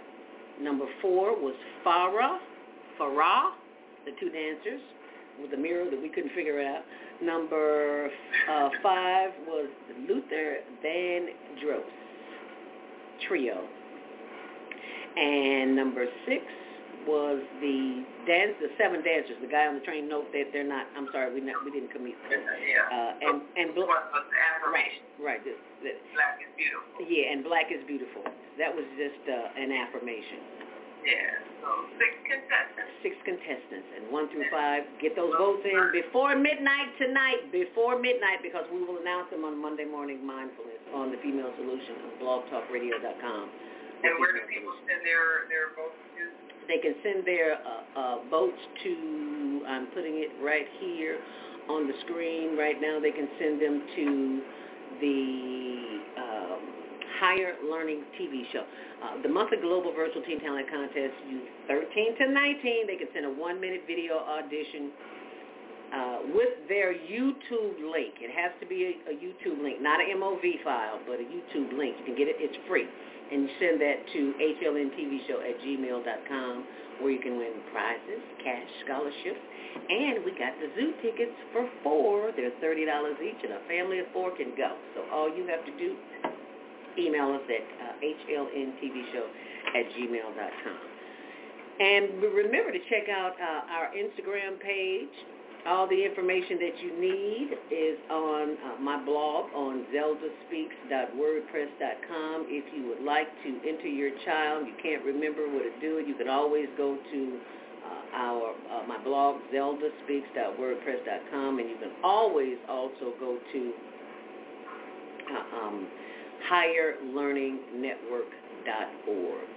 Number four was Farah, Farah, the two dancers with the mirror that we couldn't figure out. Number uh, five was Luther Van Dross trio. And number six was the dance, the seven dancers. The guy on the train note that they're not. I'm sorry, we not, we didn't them. Yeah. Uh, and and bl- What was the affirmation? right, the, the, Black is beautiful. yeah, and black is beautiful. That was just uh, an affirmation. Yeah. So six contestants. Six contestants, and one through five. Get those votes in before midnight tonight. Before midnight, because we will announce them on Monday Morning Mindfulness on the Female Solution on BlogTalkRadio.com. And where do people send their their votes to? They can send their uh, uh, votes to, I'm putting it right here on the screen right now. They can send them to the um, Higher Learning TV show. Uh, the monthly Global Virtual Teen Talent Contest, youth 13 to 19, they can send a one-minute video audition uh, with their YouTube link. It has to be a, a YouTube link, not an MOV file, but a YouTube link. You can get it. It's free. And you send that to hlntvshow at gmail.com where you can win prizes, cash, scholarships, and we got the zoo tickets for four. They're $30 each, and a family of four can go. So all you have to do, email us at uh, hlntvshow at gmail.com. And remember to check out uh, our Instagram page. All the information that you need is on uh, my blog on zeldaspeaks.wordpress.com. If you would like to enter your child, you can't remember what to do it, you can always go to uh, our uh, my blog zeldaspeaks.wordpress.com, and you can always also go to uh, um, higherlearningnetwork.org.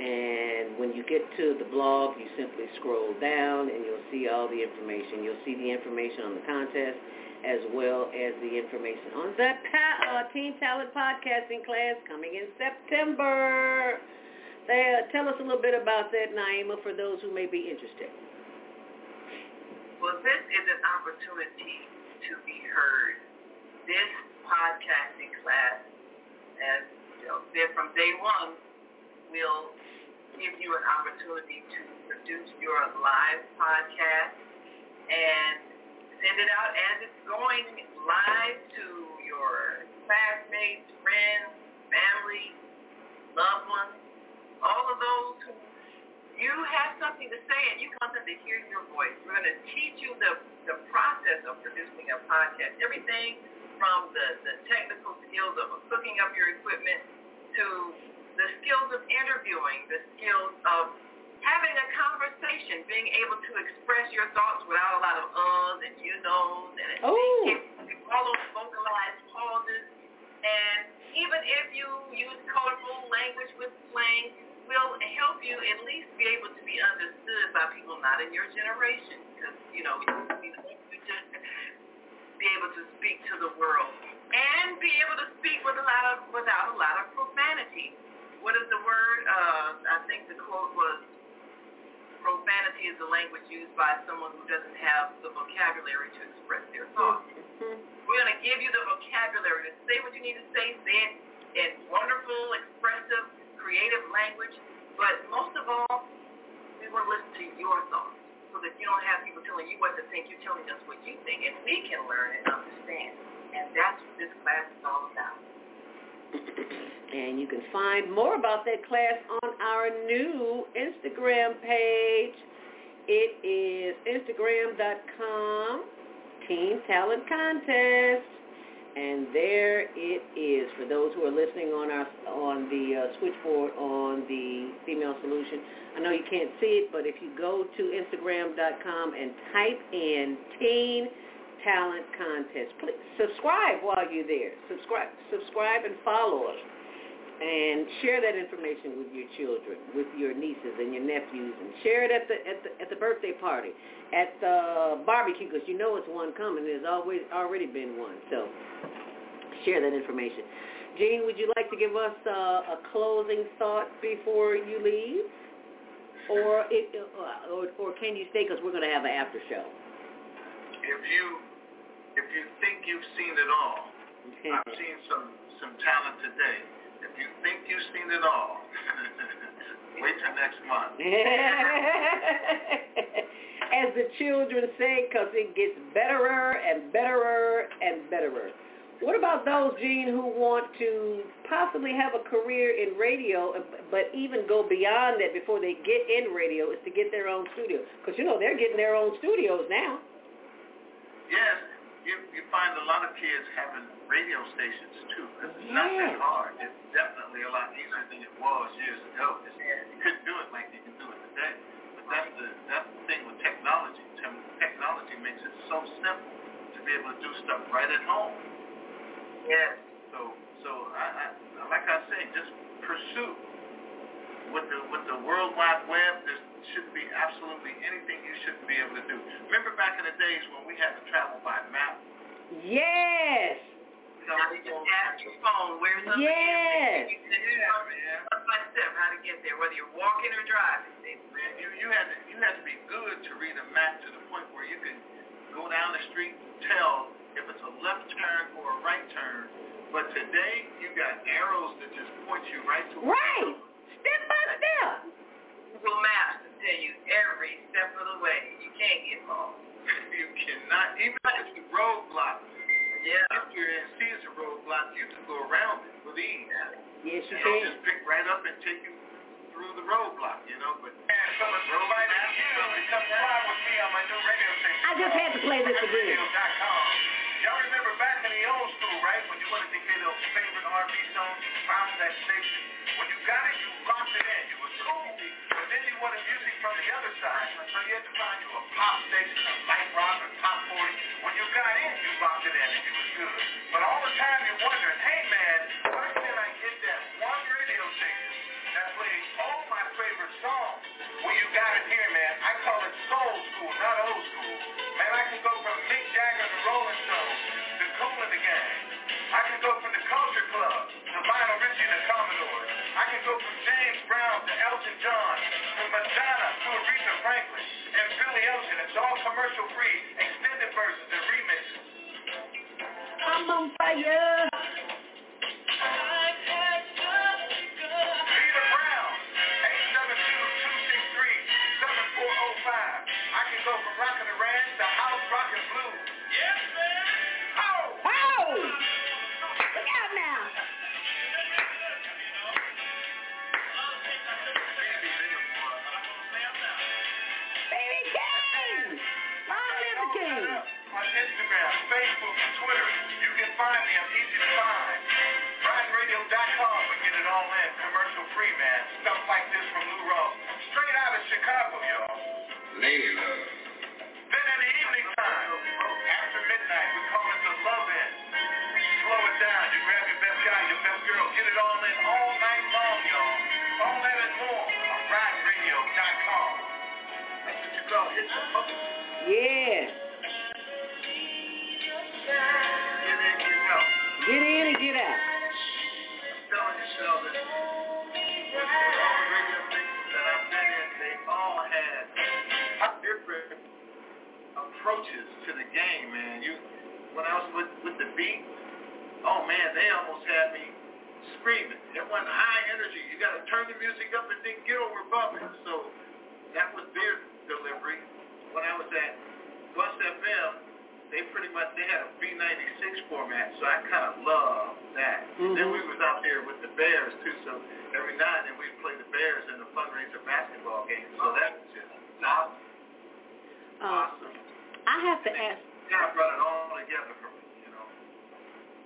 And when you get to the blog, you simply scroll down and you'll see all the information. You'll see the information on the contest as well as the information on the pa- uh, Teen Talent Podcasting class coming in September. They, uh, tell us a little bit about that, Naima, for those who may be interested. Well, this is an opportunity to be heard. This podcasting class, as you know, said from day one, will give you an opportunity to produce your live podcast and send it out as it's going live to your classmates, friends, family, loved ones, all of those who you have something to say and you want them to hear your voice. We're going to teach you the, the process of producing a podcast, everything from the, the technical skills of hooking up your equipment to the skills of interviewing, the skills of having a conversation, being able to express your thoughts without a lot of uhs and you knows and oh. all those vocalized pauses. And even if you use colorful language with slang, will help you at least be able to be understood by people not in your generation. Because, you know, you, you just be able to speak to the world and be able to speak with a lot of without a lot of profanity what is the word? Uh, I think the quote was, profanity is the language used by someone who doesn't have the vocabulary to express their thoughts. Mm-hmm. We're going to give you the vocabulary to say what you need to say, say it in wonderful, expressive, creative language, but most of all, we want to listen to your thoughts so that you don't have people telling you what to think. You're telling us what you think, and we can learn and understand. And that's what this class is all about. And you can find more about that class on our new Instagram page. it is Instagram.com, Teen Talent Contest. And there it is for those who are listening on our on the uh, switchboard on the Female Solution. I know you can't see it, but if you go to Instagram.com and type in Teen Talent Contest, please subscribe while you're there. Subscribe, subscribe and follow us and share that information with your children, with your nieces and your nephews, and share it at the at the at the birthday party, at the barbecue, because you know it's one coming. There's always already been one, so share that information. Gene, would you like to give us uh, a closing thought before you leave, or it, uh, or, or can you stay because we're going to have an after show? If you if you think you've seen it all. I've seen some some talent today if you think you've seen it all, wait till next month. As the children say, because it gets betterer and betterer and betterer. What about those, Gene, who want to possibly have a career in radio, but even go beyond that before they get in radio, is to get their own studio? Because, you know, they're getting their own studios now. Yes, you, you find a lot of kids having radio stations too. It's yeah. not that hard. It's definitely a lot easier than it was years ago. It's, you couldn't do it like you can do it today. But that's the that's the thing with technology. Technology makes it so simple to be able to do stuff right at home. Yeah. So so I, I like I say, just pursue with the with the World Wide Web. There shouldn't be absolutely anything you shouldn't be able to do. Remember back in the days when we had to travel by map? Yes. Now just ask your phone, where's something? Yes. You step step how to get there, whether you're walking or driving. Man, you, you had to you had to be good to read a map to the point where you can go down the street and tell if it's a left turn or a right turn. But today you got arrows that just point you right to Right. Step by step. Google Maps to tell you every step of the way. You can't get lost. you cannot even if it's a roadblock yeah. If you're in Caesar roadblock, you can go around it with ease. Yes, you can. just pick right up and take you through the roadblock, you know. But man, so it's roadblock you come fly with me on my new radio station. I just had to play this again. Y'all remember back in the old school, right? When you wanted to get a favorite R&B song, you found that station. When you got it, you locked it in. You was cool. But then you wanted music from the other side, so you had to find you a pop station, a light rock, a top 40. When you got in, you locked it in and it was good. But all the time you're wondering, hey man, where can I get that one radio station that plays all my favorite songs? Well, you got it here, man. I call it soul school, not old school. Man, I can go from Mick Jagger to Rolling Stones to Kool and the Gang. I can go from the Culture Club to Lionel Richie and the Commodores. I can go from James Brown to Elton John to Madonna to Aretha Franklin and Billy Ocean. It's all commercial free, extended versions. I'm on fire. Lady love. Man, they almost had me screaming. It wasn't high energy. You got to turn the music up and then get over bumping. So that was their delivery. When I was at Bus FM, they pretty much they had a B96 format, so I kind of loved that. Mm-hmm. Then we was out there with the Bears too, so every now and then we'd play the Bears in the fundraiser basketball game. So that was just awesome. awesome. I have to ask. Yeah, I brought it all together for me, you know.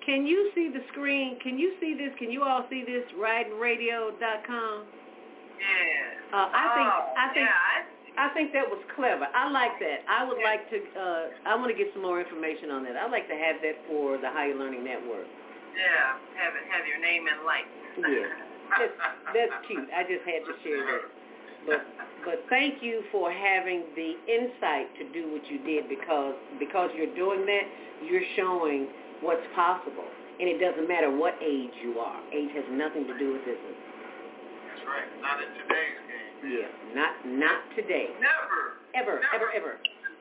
Can you see the screen? Can you see this? Can you all see this? RidinRadio.com. Yeah. Uh, I think. Oh, I think. Yeah, I, I think that was clever. I like that. I would like to. Uh, I want to get some more information on that. I'd like to have that for the Higher Learning Network. yeah. Have it, have your name in light. Yeah. That's, that's cute. I just had to share that. But but thank you for having the insight to do what you did because because you're doing that, you're showing what's possible. And it doesn't matter what age you are. Age has nothing to do with this. That's right. Not in today's game. Yeah. Not not today. Never. Ever, Never. ever, ever.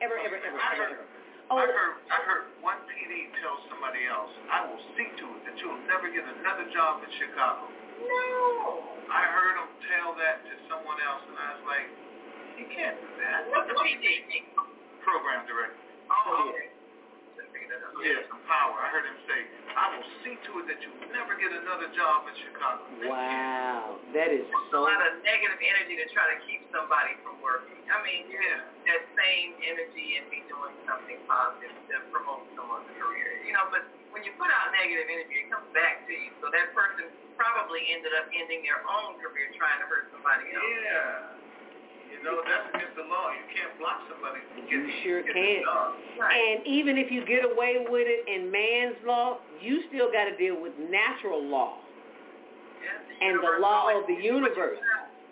Ever, ever, ever, I ever, heard, ever. Oh, I heard, I heard one PD tell somebody else, I will see to it that you'll never get another job in Chicago. No. I heard him tell that to someone else, and I was like, he can't do that. What's the PD? Program director. Oh, okay. Yeah, some power. I heard him say, I will see to it that you never get another job in Chicago. wow. That is so... a lot of negative energy to try to keep somebody from working. I mean, Yeah. that same energy and be doing something positive to promote someone's career. You know, but when you put out negative energy, it comes back to you. So that person probably ended up ending their own career trying to hurt somebody else. Yeah. You know, that's against the law. You can't block somebody from You getting, sure getting can. Right. And even if you get away with it in man's law, you still got to deal with natural law. Yeah, and the law of the you you universe.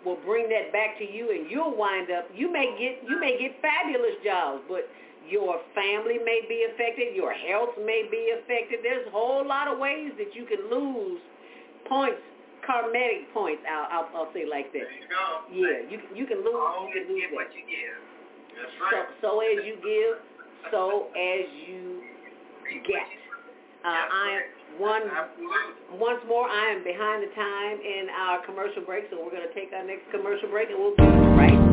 Will bring that back to you, and you'll wind up. You may get you may get fabulous jobs, but your family may be affected. Your health may be affected. There's a whole lot of ways that you can lose points, karmatic points. I'll I'll, I'll say like that. There you go. Yeah, you you can lose Always you can lose get that. what you give. That's So right. so as you give, so as you get. Uh, I am one Absolutely. once more. I am behind the time in our commercial break, so we're going to take our next commercial break, and we'll be right.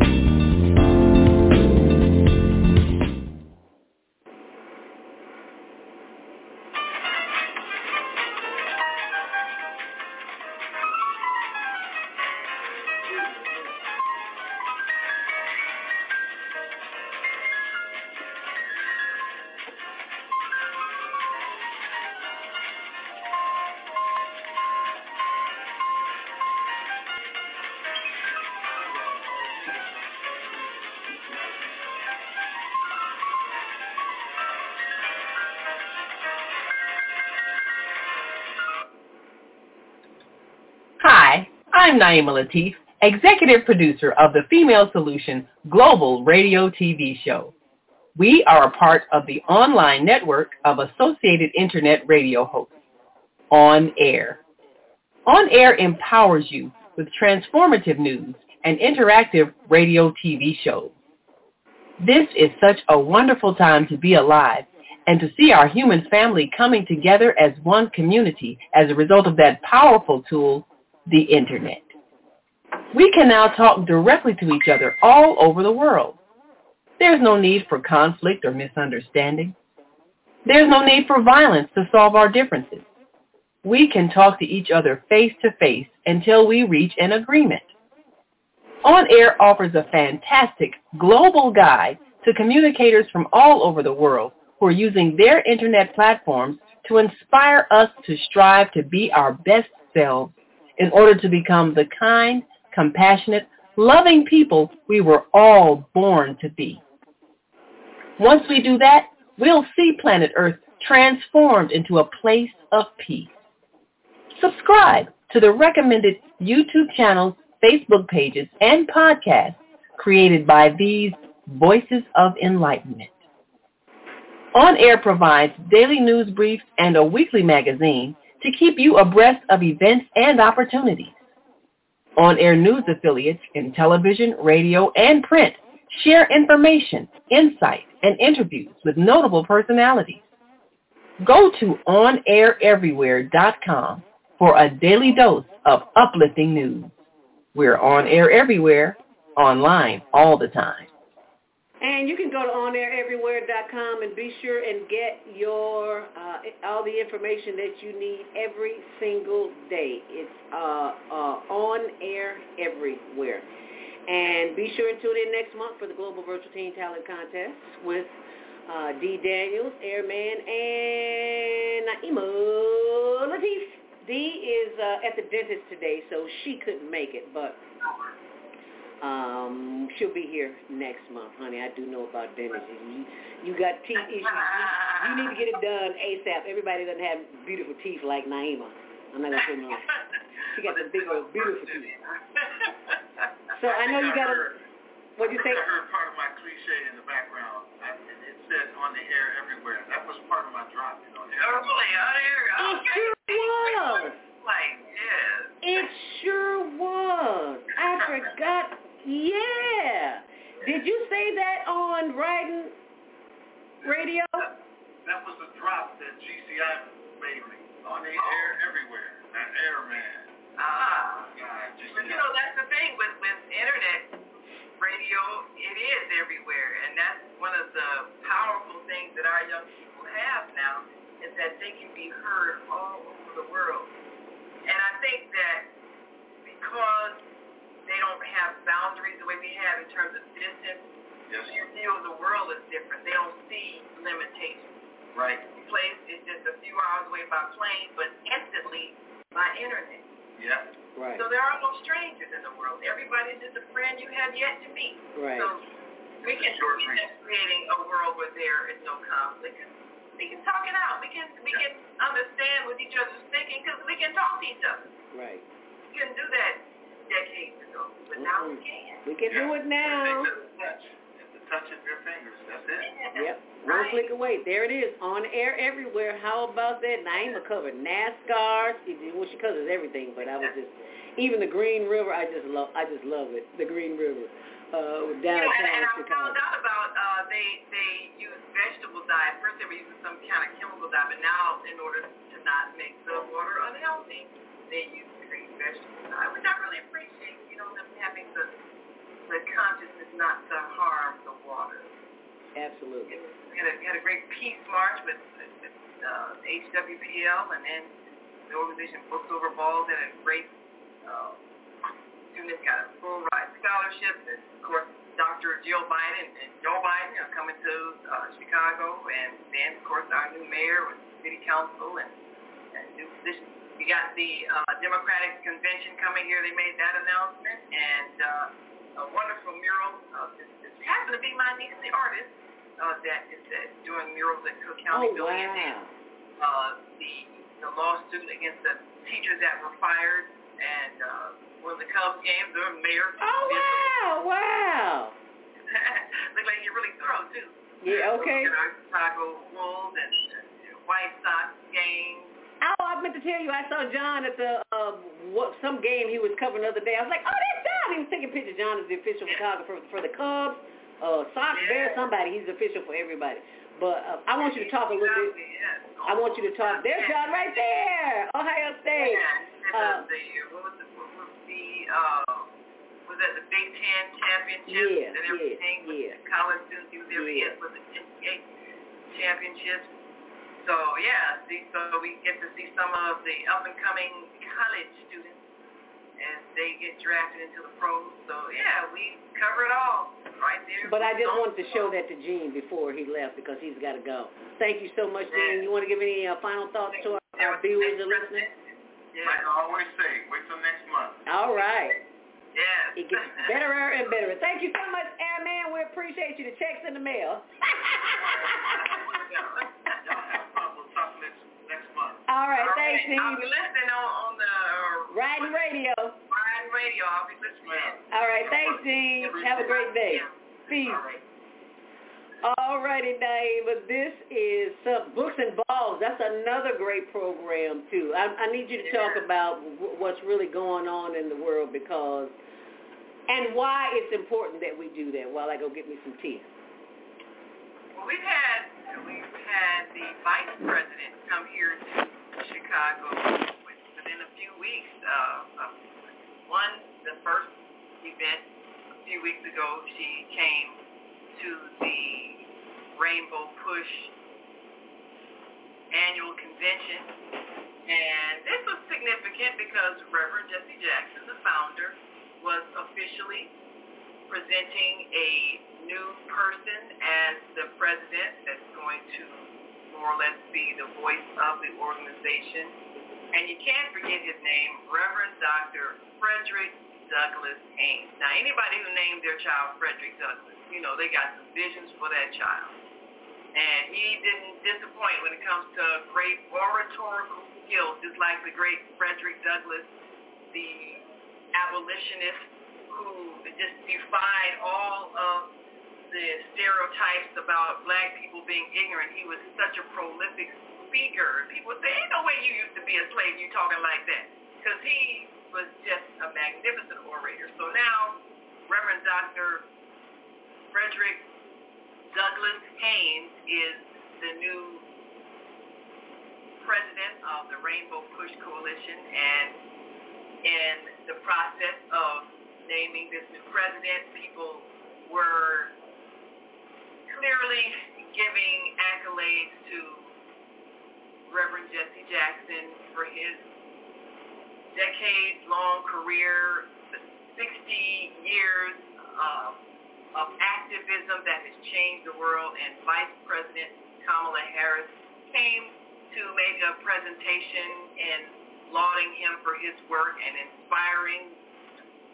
I'm Naima Latif, executive producer of the Female Solution Global Radio TV show. We are a part of the online network of Associated Internet Radio hosts, On Air. On Air empowers you with transformative news and interactive radio TV shows. This is such a wonderful time to be alive and to see our human family coming together as one community as a result of that powerful tool, the Internet. We can now talk directly to each other all over the world. There's no need for conflict or misunderstanding. There's no need for violence to solve our differences. We can talk to each other face to face until we reach an agreement. On Air offers a fantastic global guide to communicators from all over the world who are using their internet platforms to inspire us to strive to be our best selves in order to become the kind, compassionate, loving people we were all born to be. Once we do that, we'll see planet Earth transformed into a place of peace. Subscribe to the recommended YouTube channels, Facebook pages, and podcasts created by these Voices of Enlightenment. On Air provides daily news briefs and a weekly magazine to keep you abreast of events and opportunities. On Air News affiliates in television, radio, and print share information, insight, and interviews with notable personalities. Go to onaireverywhere.com for a daily dose of uplifting news. We're on air everywhere, online all the time. And you can go to onaireverywhere.com and be sure and get your uh, all the information that you need every single day. It's uh, uh, on air everywhere. And be sure and tune in next month for the Global Virtual Teen Talent Contest with uh, D. Daniels, Airman, and Naima Latif. D is uh, at the dentist today, so she couldn't make it, but um, she'll be here next month, honey. I do know about dentistry. You, you got teeth issues. You, you need to get it done ASAP. Everybody doesn't have beautiful teeth like Naima. I'm not gonna say no. She got the big old beautiful teeth. So I know you got a. What you say? I heard part of my cliche in the background. I, it said on the air everywhere. That was part of my drop. You know, Oh, really? On air? It sure was. Like, yes. It sure was. I forgot. Yeah. Did you say that on Ridin Radio? That was the drop that GCI made me. On the air everywhere. That airman. Ah. God, But you know, that's the thing with, with internet radio, it is everywhere. And that's one of the powerful things that our young people have now is that they can be heard all over the world. And I think that because they don't have boundaries the way we have in terms of distance, Yes. you feel the world is different. They don't see limitations. Right. Place is just a few hours away by plane, but instantly by internet. Yeah. Right. So there are no strangers in the world. Everybody's just a friend you have yet to meet. Right. So we can we can creating a world where there is no conflict. We can talk it out. We can we can understand what each other's thinking because we can talk to each other. Right. We couldn't do that decades ago, but now we can. We can do it now. At the touch of your fingers. That's it. Yep. One click away. There it is. On air everywhere. How about that? Naima covered NASCAR. She, well, she covers everything, but I was just even the Green River. I just love. I just love it. The Green River. Uh, You know, and, and I found out about uh, they they use vegetable dye. First they were using some kind of chemical dye, but now in order to not make the water unhealthy, they use green vegetable dye, which I really appreciate. You know, them having the the consciousness not to harm the water. Absolutely. We had a, we had a great peace march with, with, uh, HWPL, and then the organization Books Over Balls had a great uh, student got a full ride scholarship, and of course Dr. Jill Biden and Joe Biden are coming to uh, Chicago, and then of course our new mayor with city council and, and new position. We got the uh, Democratic convention coming here. They made that announcement, and uh, a wonderful mural. Uh, this, this happened to be my niece, the artist, uh, that is uh, doing murals at Cook County Oh Building. And uh, the the lawsuit against the teachers that were fired, and uh, of the Cubs games, the mayor. Oh wow! Wow. Look like you're really thorough too. Yeah. Okay. You know, Chicago Wolves and, and White Sox game. I meant to tell you, I saw John at the uh, what, some game he was covering the other day. I was like, oh, that's John. He was taking pictures. John is the official photographer for the Cubs, uh, Sox, Bears, somebody. He's official for everybody. But uh, I want you to talk a little bit. I want you to talk. There's John right there, Ohio State. Yeah, Uh, the, what was the, what was the, uh, was that the Big Ten championships Yeah, and everything yeah, the college students? He was there Yeah. yeah. with the NCAA championships. So yeah, see, so we get to see some of the up and coming college students as they get drafted into the pros. So yeah, we cover it all right there. But I just wanted to show that to Gene before he left because he's got to go. Thank you so much, Gene. You want to give any uh, final thoughts to our, our viewers and listeners? Like I always say, wait till next month. All right. Yes. It gets better and better. Thank you so much, Airman. We appreciate you. The check's in the mail. All right, All thanks, right. I'll be listening on, on the uh, Ridin Radio. Ridin Radio. I'll be listening. All right, thanks, Gene. Have a great day. Peace. All righty, neighbor. This is uh, Books and Balls. That's another great program, too. I, I need you to talk about w- what's really going on in the world because, and why it's important that we do that while I go get me some tea. Well, we've had we've had the vice president come here to Chicago within a few weeks. Uh, one, the first event a few weeks ago, she came to the Rainbow Push annual convention, and this was significant because Reverend Jesse Jackson, the founder, was officially presenting a new person as the president that's going to or less be the voice of the organization. And you can't forget his name, Reverend Dr. Frederick Douglass Haynes. Now, anybody who named their child Frederick Douglass, you know, they got some visions for that child. And he didn't disappoint when it comes to great oratorical skills, just like the great Frederick Douglass, the abolitionist who just defied all of the stereotypes about black people being ignorant. He was such a prolific speaker. People say, ain't no way you used to be a slave, you talking like that. Because he was just a magnificent orator. So now, Reverend Dr. Frederick Douglass Haynes is the new president of the Rainbow Push Coalition and in the process of naming this new president, people clearly giving accolades to Reverend Jesse Jackson for his decades-long career, 60 years of, of activism that has changed the world, and Vice President Kamala Harris came to make a presentation and lauding him for his work and inspiring,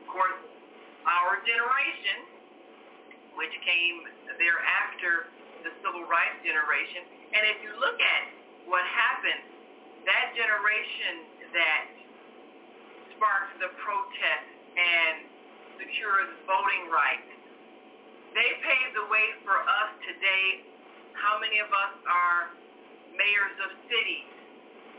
of course, our generation, which came thereafter the civil rights generation. And if you look at what happened, that generation that sparked the protest and secured voting rights, they paved the way for us today. How many of us are mayors of cities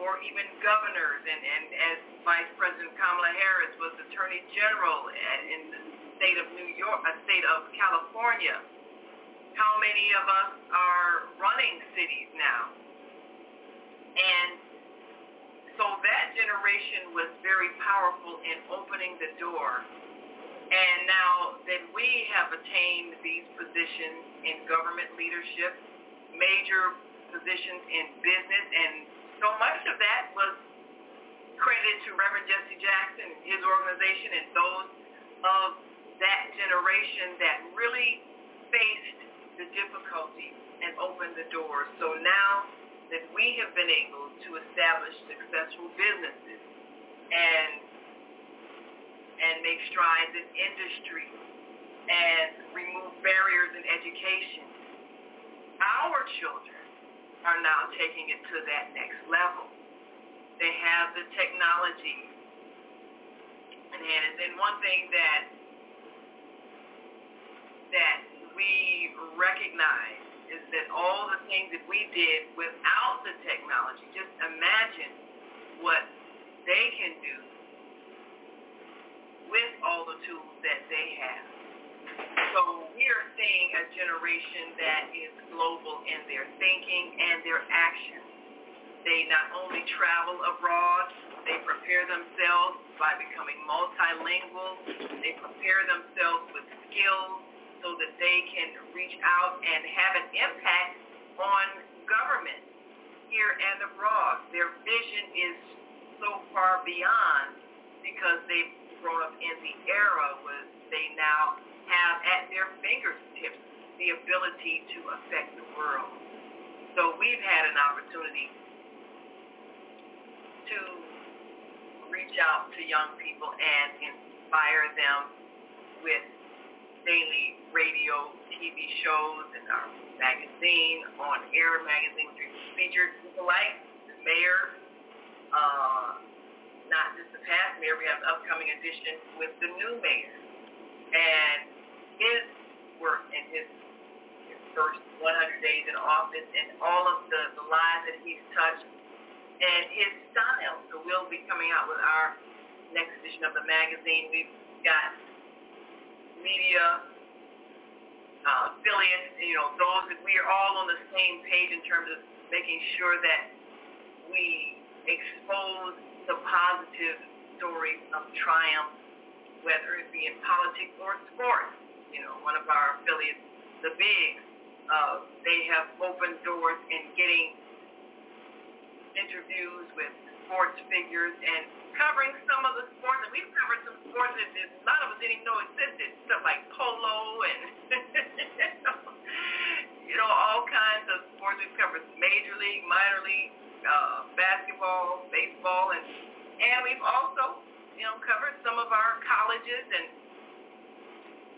or even governors and, and as Vice President Kamala Harris was Attorney General in the state of New York, a state of California. How many of us are running cities now? And so that generation was very powerful in opening the door. And now that we have attained these positions in government leadership, major positions in business, and so much of that was credited to Reverend Jesse Jackson, his organization, and those of that generation that really faced the difficulty and open the doors. So now that we have been able to establish successful businesses and and make strides in industry and remove barriers in education, our children are now taking it to that next level. They have the technology in hand. And one thing that that we recognize is that all the things that we did without the technology, just imagine what they can do with all the tools that they have. So we are seeing a generation that is global in their thinking and their actions. They not only travel abroad, they prepare themselves by becoming multilingual. They prepare themselves with skills so that they can reach out and have an impact on government here and abroad. Their vision is so far beyond because they've grown up in the era where they now have at their fingertips the ability to affect the world. So we've had an opportunity to reach out to young people and inspire them with daily radio, TV shows, and our magazine, on air magazine, we featured people like the mayor, uh, not just the past mayor, we have an upcoming edition with the new mayor. And his work and his, his first 100 days in office and all of the, the lives that he's touched and his style. So we'll be coming out with our next edition of the magazine. We've got media uh, affiliates, you know, those that we are all on the same page in terms of making sure that we expose the positive stories of triumph, whether it be in politics or sports. You know, one of our affiliates, the Bigs, uh, they have opened doors in getting interviews with sports figures and covering some of the sports, and we've covered some sports that a lot of us didn't even know existed, stuff like polo and, you know, all kinds of sports. We've covered major league, minor league, uh, basketball, baseball, and and we've also, you know, covered some of our colleges and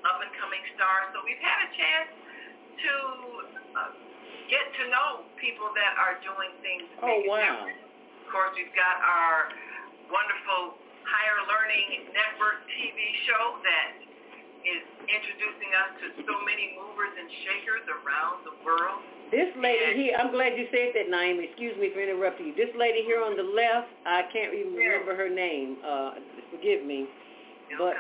up and coming stars. So we've had a chance to uh, get to know people that are doing things. Oh wow! Of course, we've got our wonderful higher learning network TV show that is introducing us to so many movers and shakers around the world. This lady here, I'm glad you said that, Naima. Excuse me for interrupting you. This lady here on the left, I can't even remember her name. Uh, forgive me. But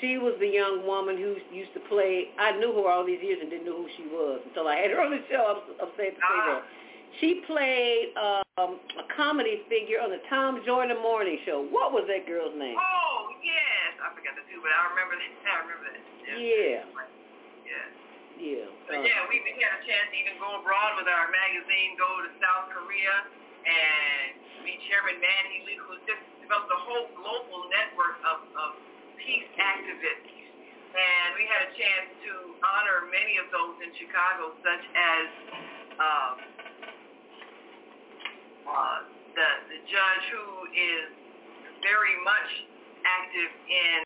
she was the young woman who used to play. I knew her all these years and didn't know who she was until I had her on the show. I'm, I'm sad to say that. She played um, a comedy figure on the Tom Joyner Morning Show. What was that girl's name? Oh yes, I forgot the two, but I remember that. I remember that. Yeah. Yeah. Yeah. So uh, yeah, we we had a chance to even go abroad with our magazine, go to South Korea, and meet Chairman Man Hee Lee, who just developed a whole global network of, of peace activists. And we had a chance to honor many of those in Chicago, such as um, uh, the the judge who is very much active in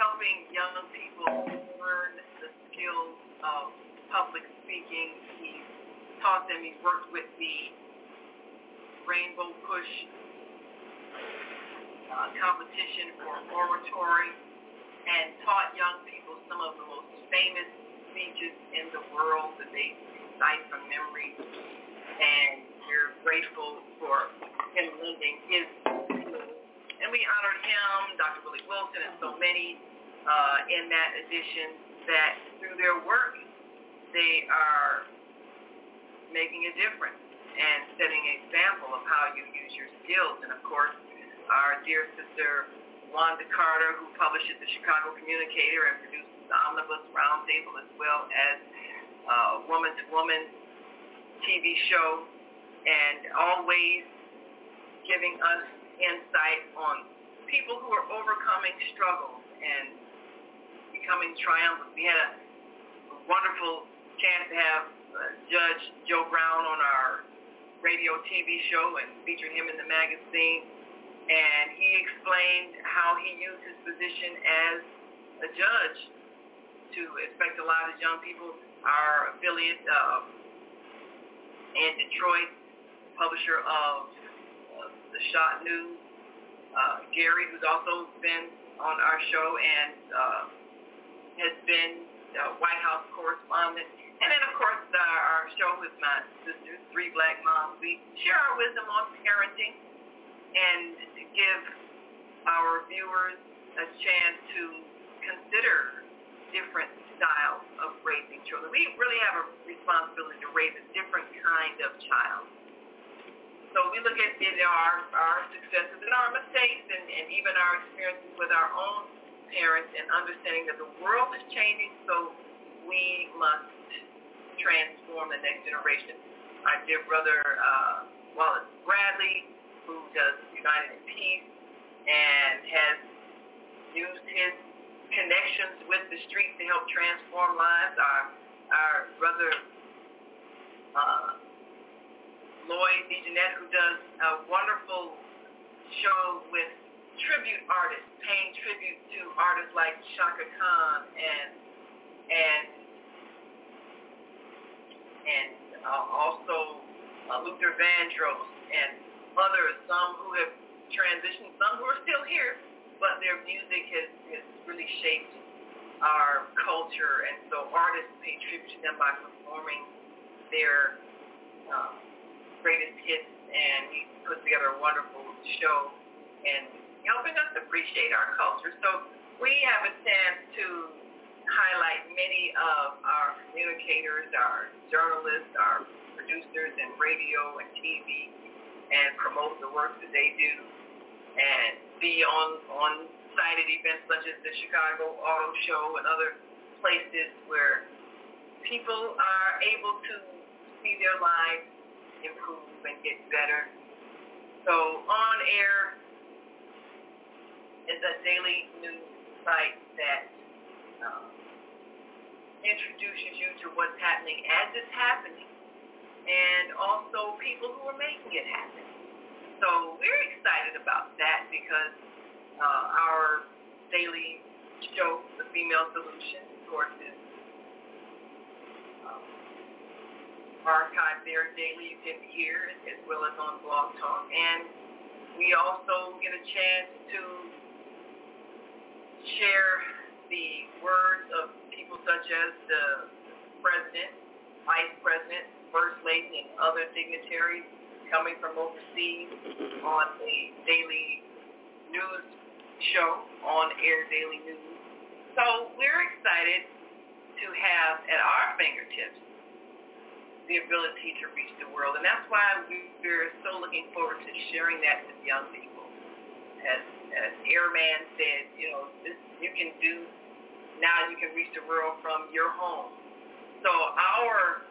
helping young people learn the skills of public speaking. He's taught them. He's worked with the Rainbow Push uh, competition for oratory and taught young people some of the most famous speeches in the world that they recite from memory. And we're grateful for him lending his and we honored him, Dr. Willie Wilson, and so many uh, in that edition that through their work they are making a difference and setting an example of how you use your skills. And of course, our dear sister Wanda Carter, who publishes the Chicago Communicator and produces the Omnibus Roundtable as well as uh, Woman to Woman TV show, and always giving us insight on people who are overcoming struggles and becoming triumphant. We had a, wonderful chance to have uh, Judge Joe Brown on our radio TV show and featured him in the magazine. And he explained how he used his position as a judge to expect a lot of young people. Our affiliate uh, in Detroit, publisher of the Shot News. Uh, Gary, who's also been on our show and uh, has been uh, White House correspondent. And then, of course, uh, our show with my sisters, Three Black Moms. We share our wisdom on parenting and give our viewers a chance to consider different styles of raising children. We really have a responsibility to raise a different kind of child. So we look at know, our, our successes and our mistakes and, and even our experiences with our own parents and understanding that the world is changing, so we must transform the next generation. My dear brother uh, Wallace Bradley, who does United in Peace and has used his connections with the streets to help transform lives. Our, our brother uh, Lloyd DeJohnette, who does a wonderful show with tribute artists, paying tribute to artists like Chaka Khan and and and uh, also uh, Luther Vandross and others, some who have transitioned, some who are still here, but their music has, has really shaped our culture, and so artists pay tribute to them by performing their uh, greatest hits, and he put together a wonderful show and helping us appreciate our culture. So we have a chance to highlight many of our communicators, our journalists, our producers in radio and TV, and promote the work that they do, and be on on site events such as the Chicago Auto Show and other places where people are able to see their lives improve and get better. So on air is a daily news site that um, introduces you to what's happening as it's happening and also people who are making it happen. So we're excited about that because uh, our daily show, The Female Solution, is um, archived there daily. You can hear it as well as on Blog Talk. And we also get a chance to share the words of people such as the president, vice president, first lady, and other dignitaries coming from overseas on the daily news show, on air daily news. So we're excited to have at our fingertips the ability to reach the world. And that's why we're so looking forward to sharing that with young people. As, as Airman said, you know, this, you can do, now you can reach the world from your home. So our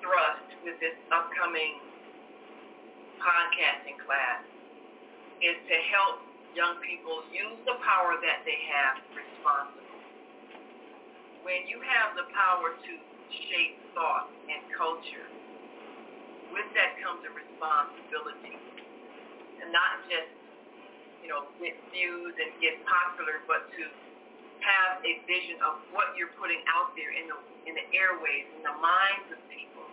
thrust with this upcoming podcasting class is to help young people use the power that they have responsibly. When you have the power to shape thought and culture, with that comes a responsibility. And not just, you know, get views and get popular, but to have a vision of what you're putting out there in the in the airways, in the minds of people.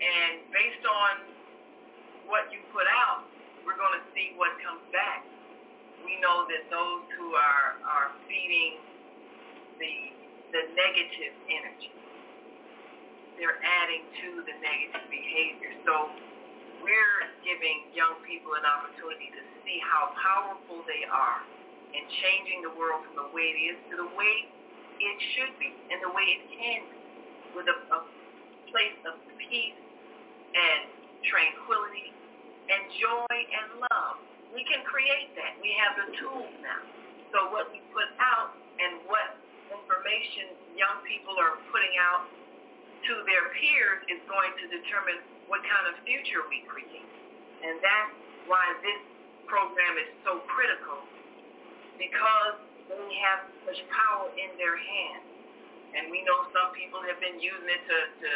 And based on what you put out, we're going to see what comes back. We know that those who are are feeding the the negative energy they're adding to the negative behavior. So we're giving young people an opportunity to see how powerful they are in changing the world from the way it is to the way it should be and the way it can be with a, a place of peace and tranquility and joy and love. We can create that. We have the tools now. So what we put out and what information young people are putting out to their peers is going to determine what kind of future we create. And that's why this program is so critical because they have such power in their hands. And we know some people have been using it to, to,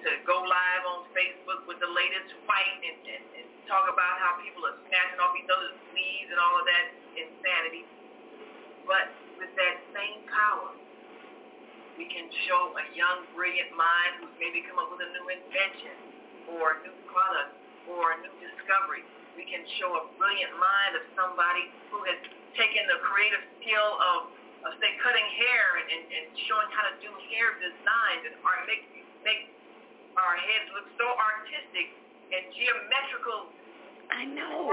to go live on Facebook with the latest fight and, and, and talk about how people are snatching off each other's sleeves and all of that insanity. But with that same power, we can show a young, brilliant mind who's maybe come up with a new invention or a new product or a new discovery. We can show a brilliant mind of somebody who has taken the creative skill of, of say, cutting hair and, and, and showing how to do hair designs and art, make, make our heads look so artistic and geometrical. I know.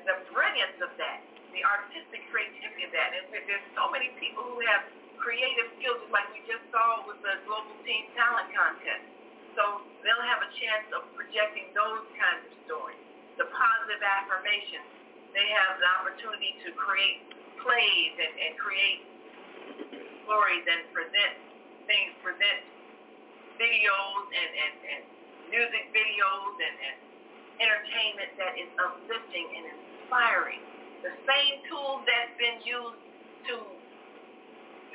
The brilliance of that, the artistic creativity of that. And there's so many people who have creative skills like we just saw with the Global Teen Talent Contest. So they'll have a chance of projecting those kinds of stories. The positive affirmations. They have the opportunity to create plays and, and create stories and present things, present videos and, and, and music videos and, and entertainment that is uplifting and inspiring. The same tools that's been used to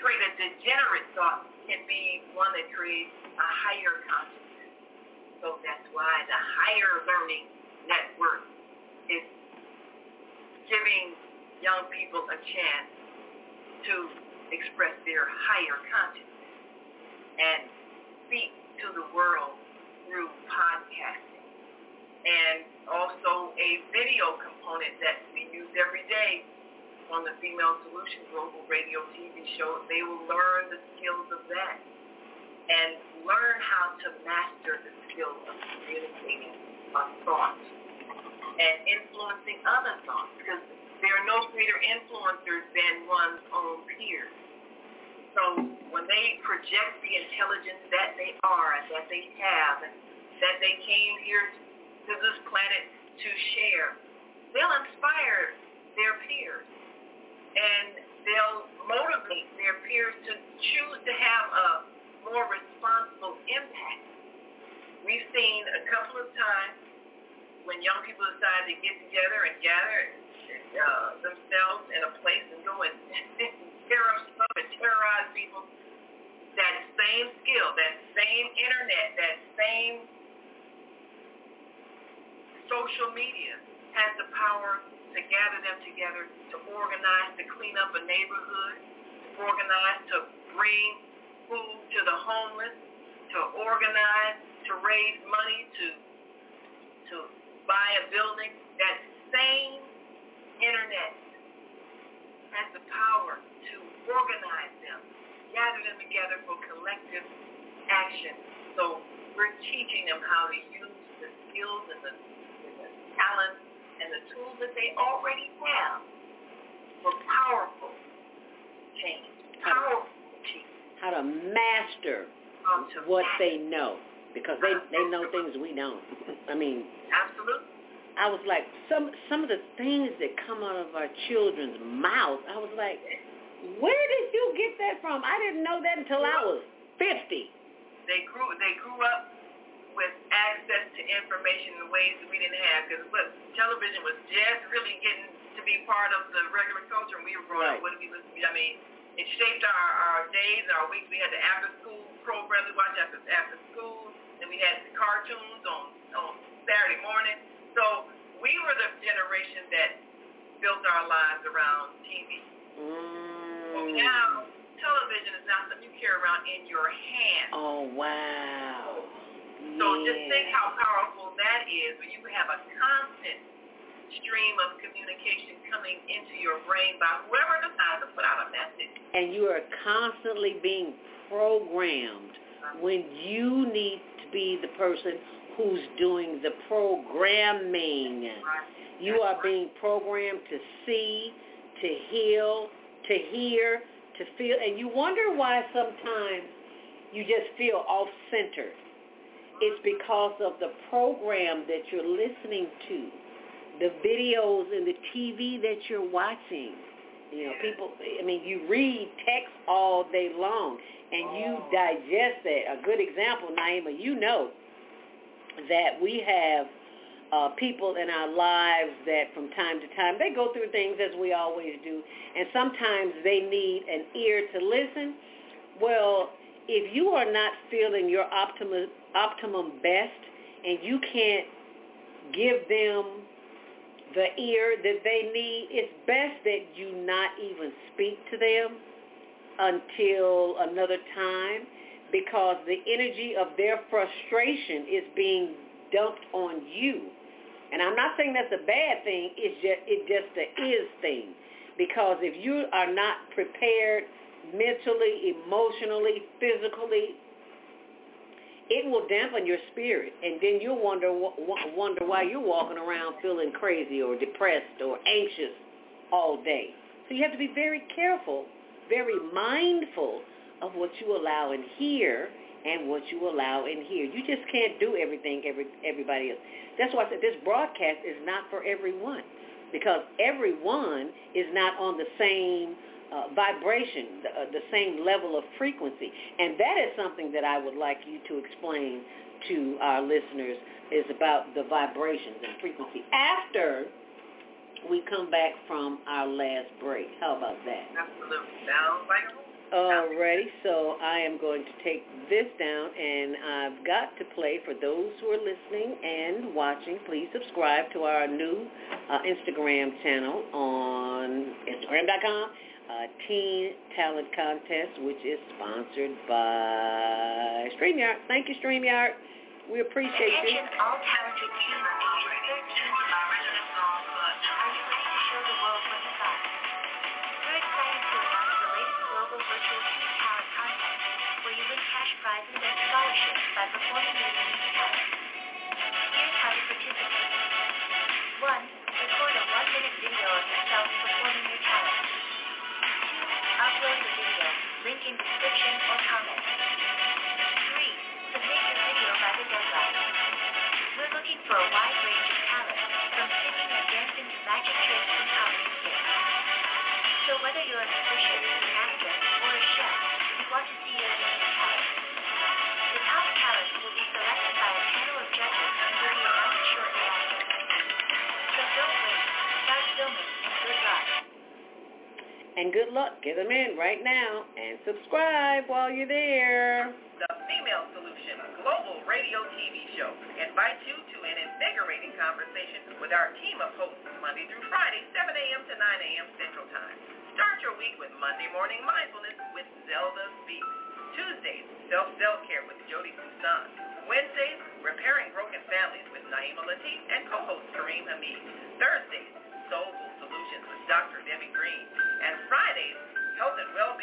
create a degenerate thought can be one that creates a higher consciousness. So that's why the higher learning network is giving young people a chance to express their higher consciousness. And speak to the world through podcasting. And also a video component that we use every day on the Female Solution Global Radio TV show. They will learn the skills of that and learn how to master the skills of communicating a thought and influencing other thoughts because there are no greater influencers than one's own peers. So when they project the intelligence that they are and that they have and that they came here to this planet to share, they'll inspire their peers and they'll motivate their peers to choose to have a more responsible impact. We've seen a couple of times when young people decide to get together and gather uh, themselves in a place and go and tear up stuff and terrorize people, that same skill, that same internet, that same social media has the power to gather them together, to organize, to clean up a neighborhood, to organize, to bring food to the homeless, to organize, to raise money, to to buy a building. That same internet has the power organize them, gather them together for collective action. So we're teaching them how to use the skills and the, and the talents and the tools that they already have for powerful change, powerful change. How to master what they know because they they know things we don't. I mean, absolutely. I was like some some of the things that come out of our children's mouth. I was like, where did you get that from? I didn't know that until I was fifty. They grew they grew up with access to information in ways that we didn't have because what television was just really getting to be part of the regular culture when we were growing right. up. What we listen to? I mean, it shaped our, our days, our weeks. We had the after school programs we watched after after school. Then we had the cartoons on on Saturday morning. So we were the generation that built our lives around TV. Mm. So now television is not something you carry around in your hand. Oh wow. So just think how powerful that is when you have a constant stream of communication coming into your brain by whoever decides to put out a message. And you are constantly being programmed when you need to be the person who's doing the programming. You are being programmed to see, to heal, to hear, to feel. And you wonder why sometimes you just feel off-centered. It's because of the program that you're listening to, the videos and the TV that you're watching. You know, people, I mean, you read text all day long and you oh. digest that. A good example, Naima, you know that we have uh, people in our lives that from time to time, they go through things as we always do, and sometimes they need an ear to listen. Well, if you are not feeling your optimum, optimum best and you can't give them the ear that they need, it's best that you not even speak to them until another time because the energy of their frustration is being dumped on you. And I'm not saying that's a bad thing, it's just it just the is thing. Because if you are not prepared mentally, emotionally, physically, it will dampen your spirit, and then you'll wonder wonder why you're walking around feeling crazy or depressed or anxious all day. So you have to be very careful, very mindful of what you allow in here and what you allow in here. You just can't do everything every everybody else. That's why I said this broadcast is not for everyone because everyone is not on the same uh, vibration, the, uh, the same level of frequency. And that is something that I would like you to explain to our listeners is about the vibrations and frequency after we come back from our last break. How about that? Absolutely. Sounds like Alrighty, so I am going to take this down and I've got to play for those who are listening and watching. Please subscribe to our new uh, Instagram channel on Instagram.com uh, Teen Talent Contest, which is sponsored by StreamYard. Thank you, StreamYard. We appreciate you. Global virtual talent contest, where you win cash prizes and scholarships by performing your unique talent. Here's how to participate. One, record a one-minute video of yourself performing your talent. Two, upload the video, link in description or comment. Three, submit your video by the deadline. We're looking for a wide range of talent, from singing and dancing to magic tricks and comedy skits. So whether you're a musician, And good luck. Get them in right now and subscribe while you're there. The Female Solution Global Radio TV Show invites you to an invigorating conversation with our team of hosts Monday through Friday, 7 a.m. to 9 a.m. Central Time. Start your week with Monday Morning Mindfulness with Zelda Speaks. Tuesdays, Self-Self-Care with Jody Susan. Wednesdays, Repairing Broken Families with Naima Latif and co-host Kareem Hamid. Thursdays, Soulful Solutions with Dr. Debbie Green.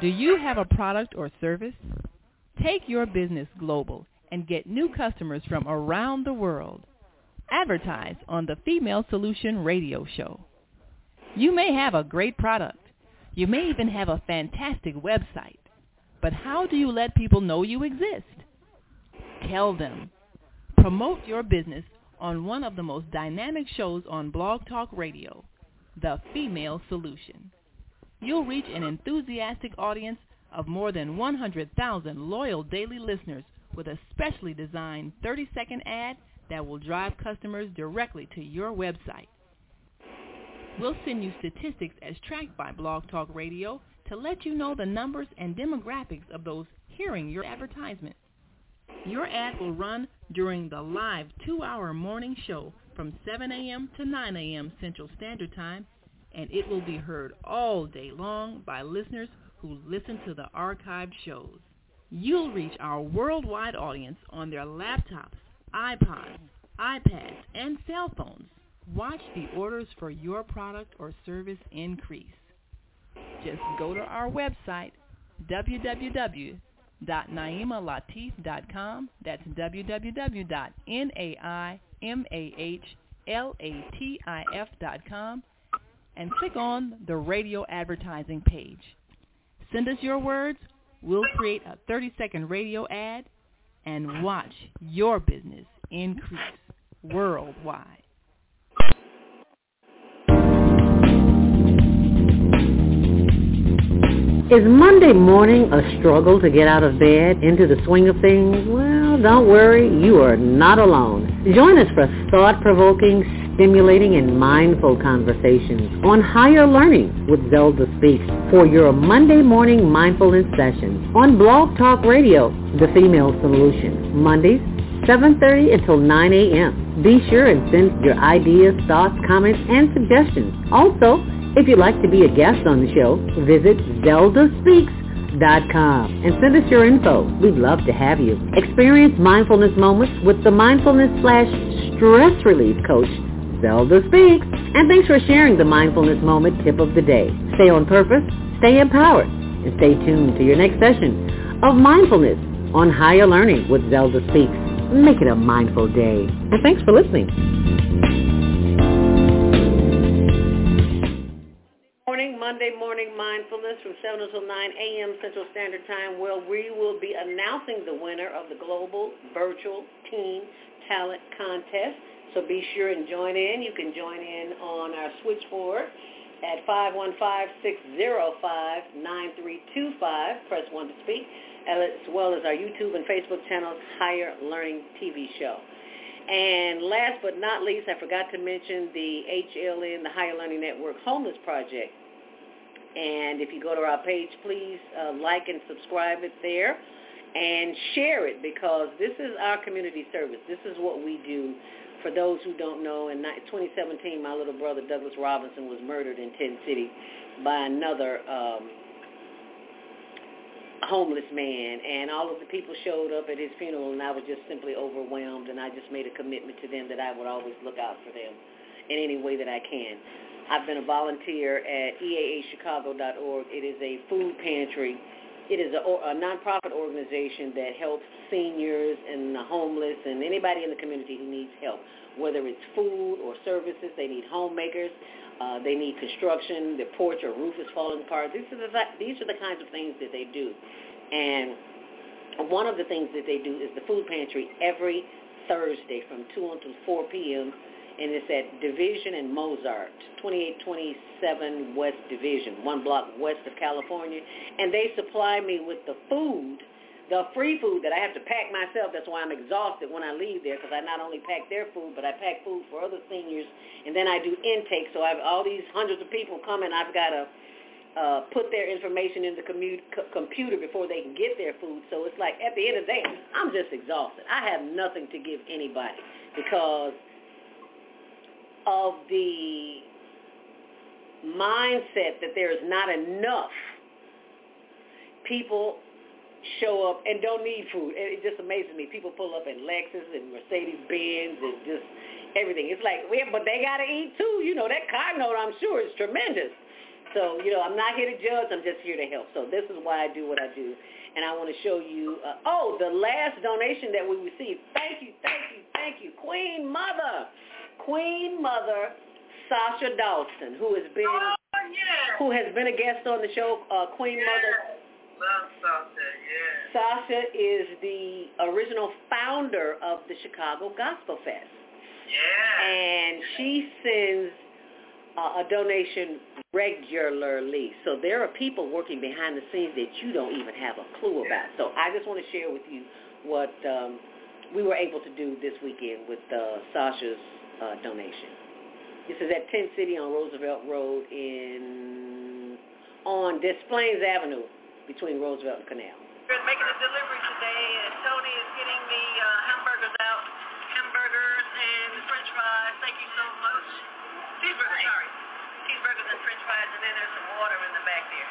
Do you have a product or service? Take your business global and get new customers from around the world. Advertise on the Female Solution Radio Show. You may have a great product. You may even have a fantastic website. But how do you let people know you exist? Tell them. Promote your business on one of the most dynamic shows on BlogTalkRadio, The Female Solution. You'll reach an enthusiastic audience of more than 100,000 loyal daily listeners with a specially designed 30-second ad that will drive customers directly to your website. We'll send you statistics as tracked by BlogTalkRadio to let you know the numbers and demographics of those hearing your advertisement. Your ad will run during the live two-hour morning show from 7 a.m. to 9 a.m. Central Standard Time, and it will be heard all day long by listeners who listen to the archived shows. You'll reach our worldwide audience on their laptops, iPods, iPads, and cell phones. Watch the orders for your product or service increase. Just go to our website, www.naimalatif.com. That's www.naimalatif.com and click on the radio advertising page. Send us your words. We'll create a 30-second radio ad and watch your business increase worldwide. Is Monday morning a struggle to get out of bed into the swing of things? Well, don't worry, you are not alone. Join us for thought-provoking, stimulating, and mindful conversations on higher learning with Zelda Speaks for your Monday morning mindfulness sessions on BlogTalkRadio, The Female Solution, Mondays, 7.30 until 9 a.m. Be sure and send your ideas, thoughts, comments, and suggestions. Also, if you'd like to be a guest on the show, visit zeldaspeaks.com and send us your info. We'd love to have you. Experience mindfulness moments with the mindfulness slash stress relief coach, Zelda Speaks. And thanks for sharing the mindfulness moment tip of the day. Stay on purpose, stay empowered, and stay tuned to your next session of mindfulness on higher learning with Zelda Speaks. Make it a mindful day. And thanks for listening. morning, Monday morning mindfulness from 7 until 9 a.m. Central Standard Time where we will be announcing the winner of the Global Virtual Teen Talent Contest. So be sure and join in. You can join in on our switchboard at 515-605-9325. Press 1 to speak, as well as our YouTube and Facebook channels, Higher Learning TV Show. And last but not least, I forgot to mention the HLN, the Higher Learning Network Homeless Project. And if you go to our page, please uh, like and subscribe it there and share it because this is our community service. This is what we do. For those who don't know, in 2017, my little brother Douglas Robinson was murdered in Tent City by another um, homeless man, and all of the people showed up at his funeral, and I was just simply overwhelmed, and I just made a commitment to them that I would always look out for them in any way that I can. I've been a volunteer at eaachicago.org. It is a food pantry. It is a, a nonprofit organization that helps seniors and the homeless and anybody in the community who needs help, whether it's food or services. They need homemakers. Uh, they need construction. Their porch or roof is falling apart. These are the these are the kinds of things that they do. And one of the things that they do is the food pantry every Thursday from 2 until 4 p.m and it's at Division and Mozart, 2827 West Division, one block west of California. And they supply me with the food, the free food that I have to pack myself. That's why I'm exhausted when I leave there because I not only pack their food, but I pack food for other seniors. And then I do intake. So I have all these hundreds of people coming. I've got to uh, put their information in the c- computer before they can get their food. So it's like at the end of the day, I'm just exhausted. I have nothing to give anybody because of the mindset that there is not enough people show up and don't need food. It just amazes me. People pull up in Lexus and Mercedes Benz and just everything. It's like, yeah, but they got to eat too. You know, that car note, I'm sure, is tremendous. So, you know, I'm not here to judge. I'm just here to help. So this is why I do what I do. And I want to show you, uh, oh, the last donation that we received. Thank you, thank you, thank you. Queen Mother. Queen Mother Sasha Dawson, who has been oh, yeah. who has been a guest on the show. Uh, Queen yeah. Mother. Love Sasha, yeah. Sasha is the original founder of the Chicago Gospel Fest. Yeah. And she sends uh, a donation regularly. So there are people working behind the scenes that you don't even have a clue about. So I just want to share with you what um, we were able to do this weekend with uh, Sasha's uh, donation. This is at Tent City on Roosevelt Road in on Des Plaines Avenue between Roosevelt and Canal. We're making a delivery today, and Tony is getting the uh, hamburgers out, hamburgers and French fries. Thank you so much. Cheeseburgers, sorry, cheeseburgers and French fries, and then there's some water in the back there.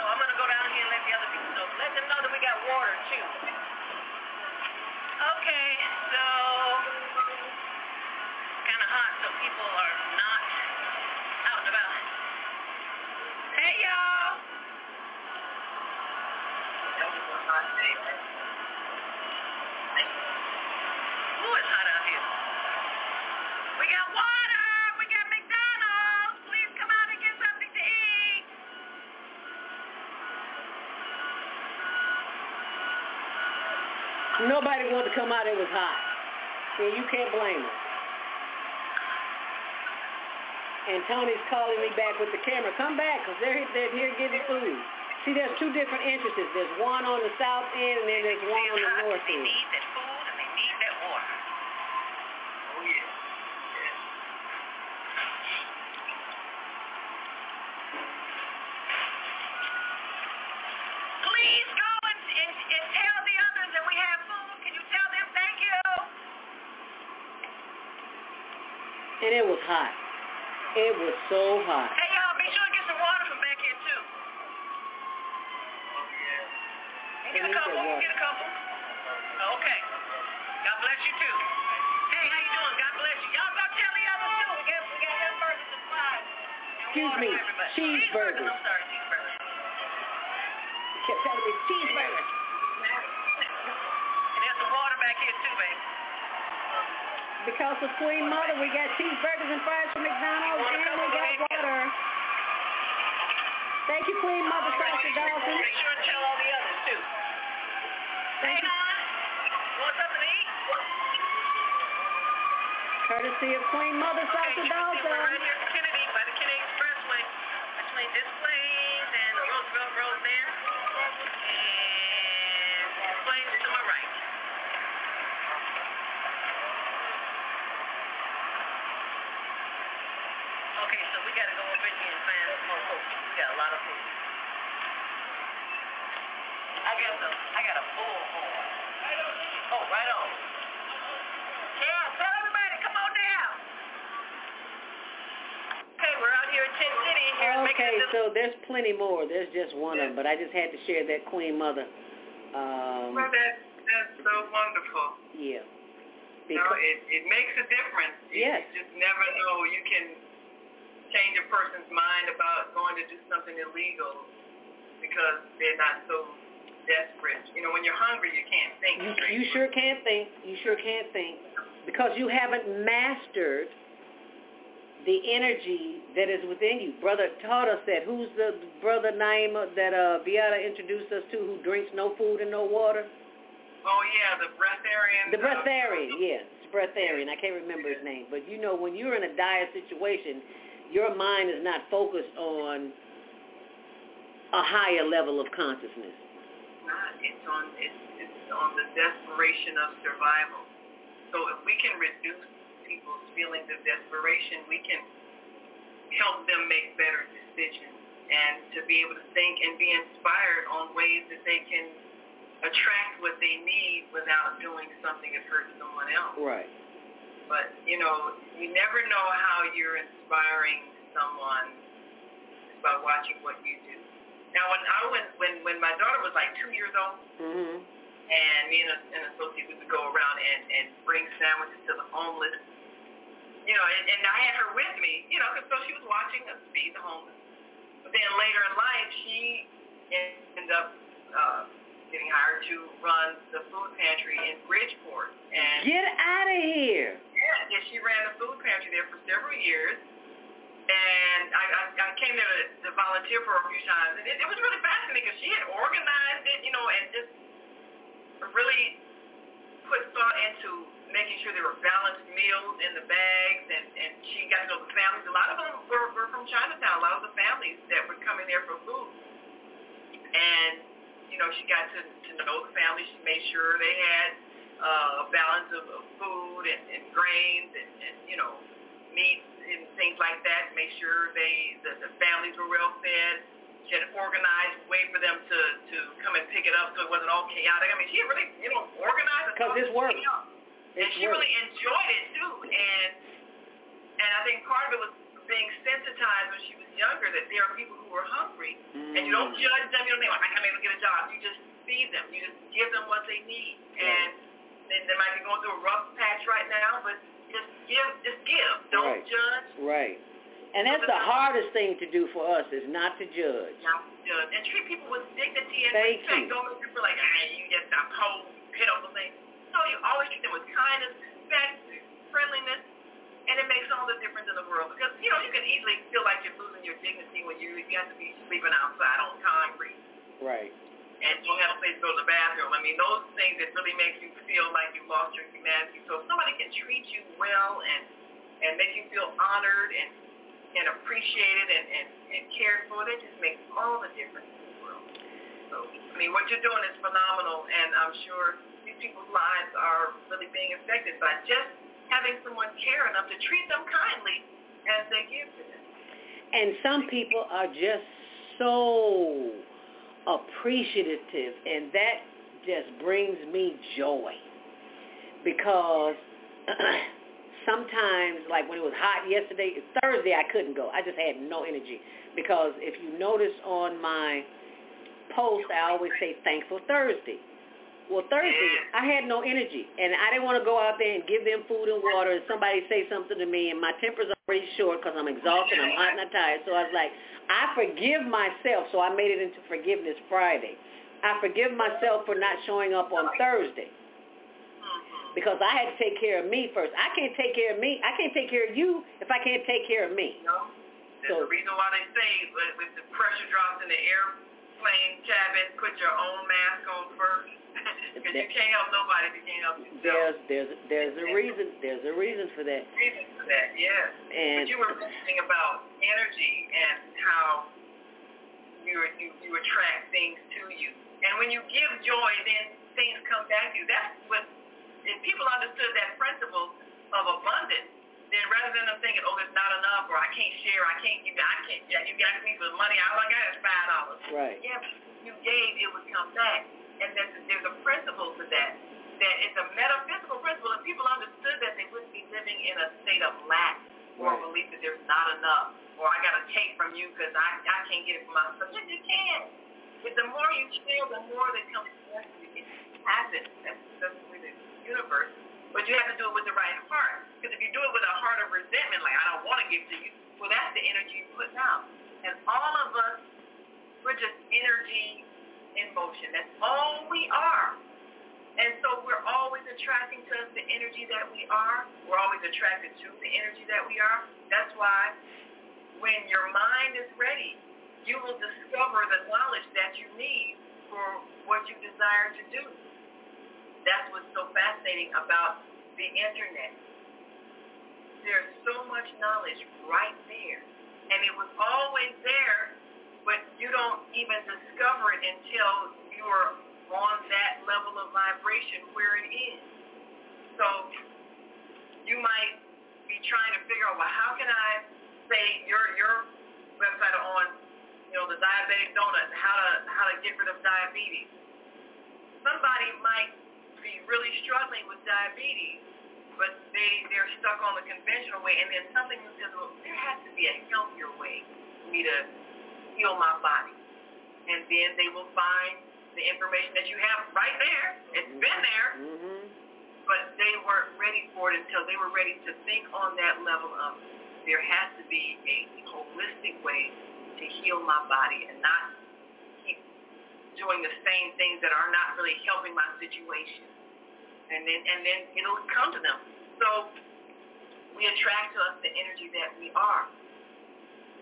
So I'm gonna go down here and let the other people know. Let them know that we got water too. Okay, so kind of hot, so people are not out and about. Hey, y'all. Ooh, it's hot out here. We got water. We got McDonald's. Please come out and get something to eat. Nobody wanted to come out. It was hot. And you can't blame them. And Tony's calling me back with the camera. Come back, because they're, they're here getting food. See, there's two different entrances. There's one on the south end, and then there's one on the north end. need that food and they need that water. Oh, yeah. yeah. Please go and, and, and tell the others that we have food. Can you tell them thank you? And it was hot. It was so hot. Hey, y'all, be sure to get some water from back here, too. And get a couple. Get a couple. Okay. God bless you, too. Hey, how you doing? God bless you. Y'all go tell the others, too. We got, we got hamburgers and fries. Excuse me, for cheeseburgers. I'm sorry, cheeseburgers. He kept telling me cheeseburgers. And there's some water back here, too, baby. Because of Queen Mother, we got cheeseburgers and fries from And we got water. Thank you, Queen Mother Sasha Dawson. Make sure to tell all the others, too. Thank hey, you. hon. Want something to eat? Courtesy of Queen Mother Okay, Sasha you can see we're right here at Kennedy, by the Kennedy Expressway. family Des Plaines and Roosevelt Road there. And Des Plaines to my right. Okay, so we gotta go up in here and find more folks. We got a lot of food. I got the I got a bullhorn. Oh, right on. Yeah, tell everybody, come on down. Okay, we're out here in Tent City here making Okay, a so there's plenty more. There's just one of them, but I just had to share that Queen Mother. Um, Well, that's that's so wonderful. yeah. You know, it it makes a difference. Yes. you just never know. You can change a person's mind about going to do something illegal because they're not so desperate. You know, when you're hungry, you can't think. You, you sure can't think. You sure can't think because you haven't mastered the energy that is within you. Brother taught us that. Who's the brother name that uh, Beata introduced us to who drinks no food and no water? Oh yeah, the breatharian. The breatharian, yeah. It's breatharian. I can't remember his name. But you know, when you're in a dire situation, your mind is not focused on a higher level of consciousness. not. It's on it's it's on the desperation of survival. So if we can reduce people's feelings of desperation, we can help them make better decisions and to be able to think and be inspired on ways that they can attract what they need without doing something that hurts someone else. Right. But you know, you never know how you're inspiring someone by watching what you do. Now, when I went, when when my daughter was like two years old, Mhm. and me and a, an associate we would go around and and bring sandwiches to the homeless. You know, and, and I had her with me. You know, 'cause so she was watching us feed the homeless. But then later in life, she ended up uh, getting hired to run the food pantry in Bridgeport. And Get out of here. yeah, yeah, she ran the food pantry there for several years. And I, I, I came there to, to volunteer for a few times. And it, it was really fascinating because she had organized it, you know, and just really put thought into making sure there were balanced meals in the bags. And, and she got to know the families. A lot of them were, were from Chinatown, a lot of the families that were coming there for food. And, you know, she got to, to know the families. She made sure they had uh, a balance of, of food and, and grains and, and, you know, meats and things like that. Make sure they the, the families were well fed. She had an organized way for them to to come and pick it up, so it wasn't all chaotic. I mean, she really you know organized. It. Because this works. And she work. really enjoyed it too. And and I think part of it was being sensitized when she was younger that there are people who are hungry, and you don't Mm. judge them. You don't think, well, I can't to get a job. You just feed them. You just give them what they need. And they, they might be going through a rough patch right now, but just give, just give. Don't Right. judge. Right. And that's the hardest thing to do for us is not to judge. Not to judge. And treat people with dignity and Thank respect. you. Don't make people like, ah, you just a cold, pitiful thing. No, you always treat them with kindness, respect, friendliness, and it makes all the difference in the world. Because, you know, you can easily feel like you're losing your dignity when you, you have to be sleeping outside on concrete Right. and don't have a place to go to the bathroom. I mean, those things that really make you feel like you lost your humanity. So if somebody can treat you well and and make you feel honored and and appreciated and, and, and cared for, that just makes all the difference in the world. So, I mean, what you're doing is phenomenal, and I'm sure these people's lives are really being affected by just having someone care enough to treat them kindly as they give to them. And some people are just so appreciative, and that just brings me joy because sometimes, like when it was hot yesterday, Thursday I couldn't go. I just had no energy because if you notice on my post, I always say thankful Thursday. Well, Thursday, I had no energy, and I didn't want to go out there and give them food and water, and somebody say something to me, and my temper's already short because I'm exhausted, I'm hot and I'm tired. So I was like, I forgive myself, so I made it into Forgiveness Friday. I forgive myself for not showing up on Thursday because I had to take care of me first. I can't take care of me. I can't take care of you if I can't take care of me. No. There's a reason why they say with, with the pressure drops in the airplane cabin, put your own mask on first. Because you can't help nobody if you can't help yourself. There's there's there's a reason there's a reason for that. reason for that, yes. And- but you were mentioning about energy and how you you you attract things to you. And when you give joy, then things come back to you. That's what if people understood that principle of abundance, then rather than them thinking, oh, there's not enough, or I can't share, I can't give, I can't, yeah, you got me for money, all I got is five dollars. Right. Yeah, you gave, it would come back, and there's there's a principle to that. That it's a metaphysical principle. If people understood that, they wouldn't be living in a state of lack or Right. belief that there's not enough, or I got to take from you because I I can't get it for myself. Yes, you can. But the more you share, the more that comes back to you. It happens. That's that's the way the universe. But you have to do it with the right heart. Because if you do it with a heart of resentment, like I don't want to give to you, well, that's the energy you're putting out. And all of us, we're just energy in motion. That's all we are. And so we're always attracting to us the energy that we are. We're always attracted to the energy that we are. That's why when your mind is ready, you will discover the knowledge that you need for what you desire to do. That's what's so fascinating about the internet. There's so much knowledge right there. And it was always there, but you don't even discover it until you're on that level of vibration where it is. So you might be trying to figure out, well, how can I say your your website on, you know, the diabetic donut, how to how to get rid of diabetes. Somebody might be really struggling with diabetes, but they they're stuck on the conventional way, and then something says, well, there has to be a healthier way for me to heal my body, and then they will find the information that you have right there. It's been there, Mm-hmm. but they weren't ready for it until they were ready to think on that level of there has to be a holistic way to heal my body and not keep doing the same things that are not really helping my situation. And then and then it'll come to them. So we attract to us the energy that we are.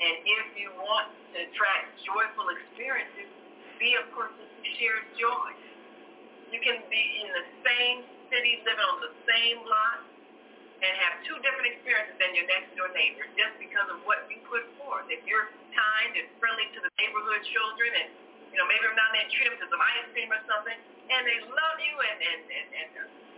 And if you want to attract joyful experiences, be a person who shares joy. You can be in the same city, living on the same lot, and have two different experiences than your next door neighbor just because of what you put forth. If you're kind and friendly to the neighborhood children and you know, maybe I'm not there treat them to some ice cream or something, and they love you and, and, and, and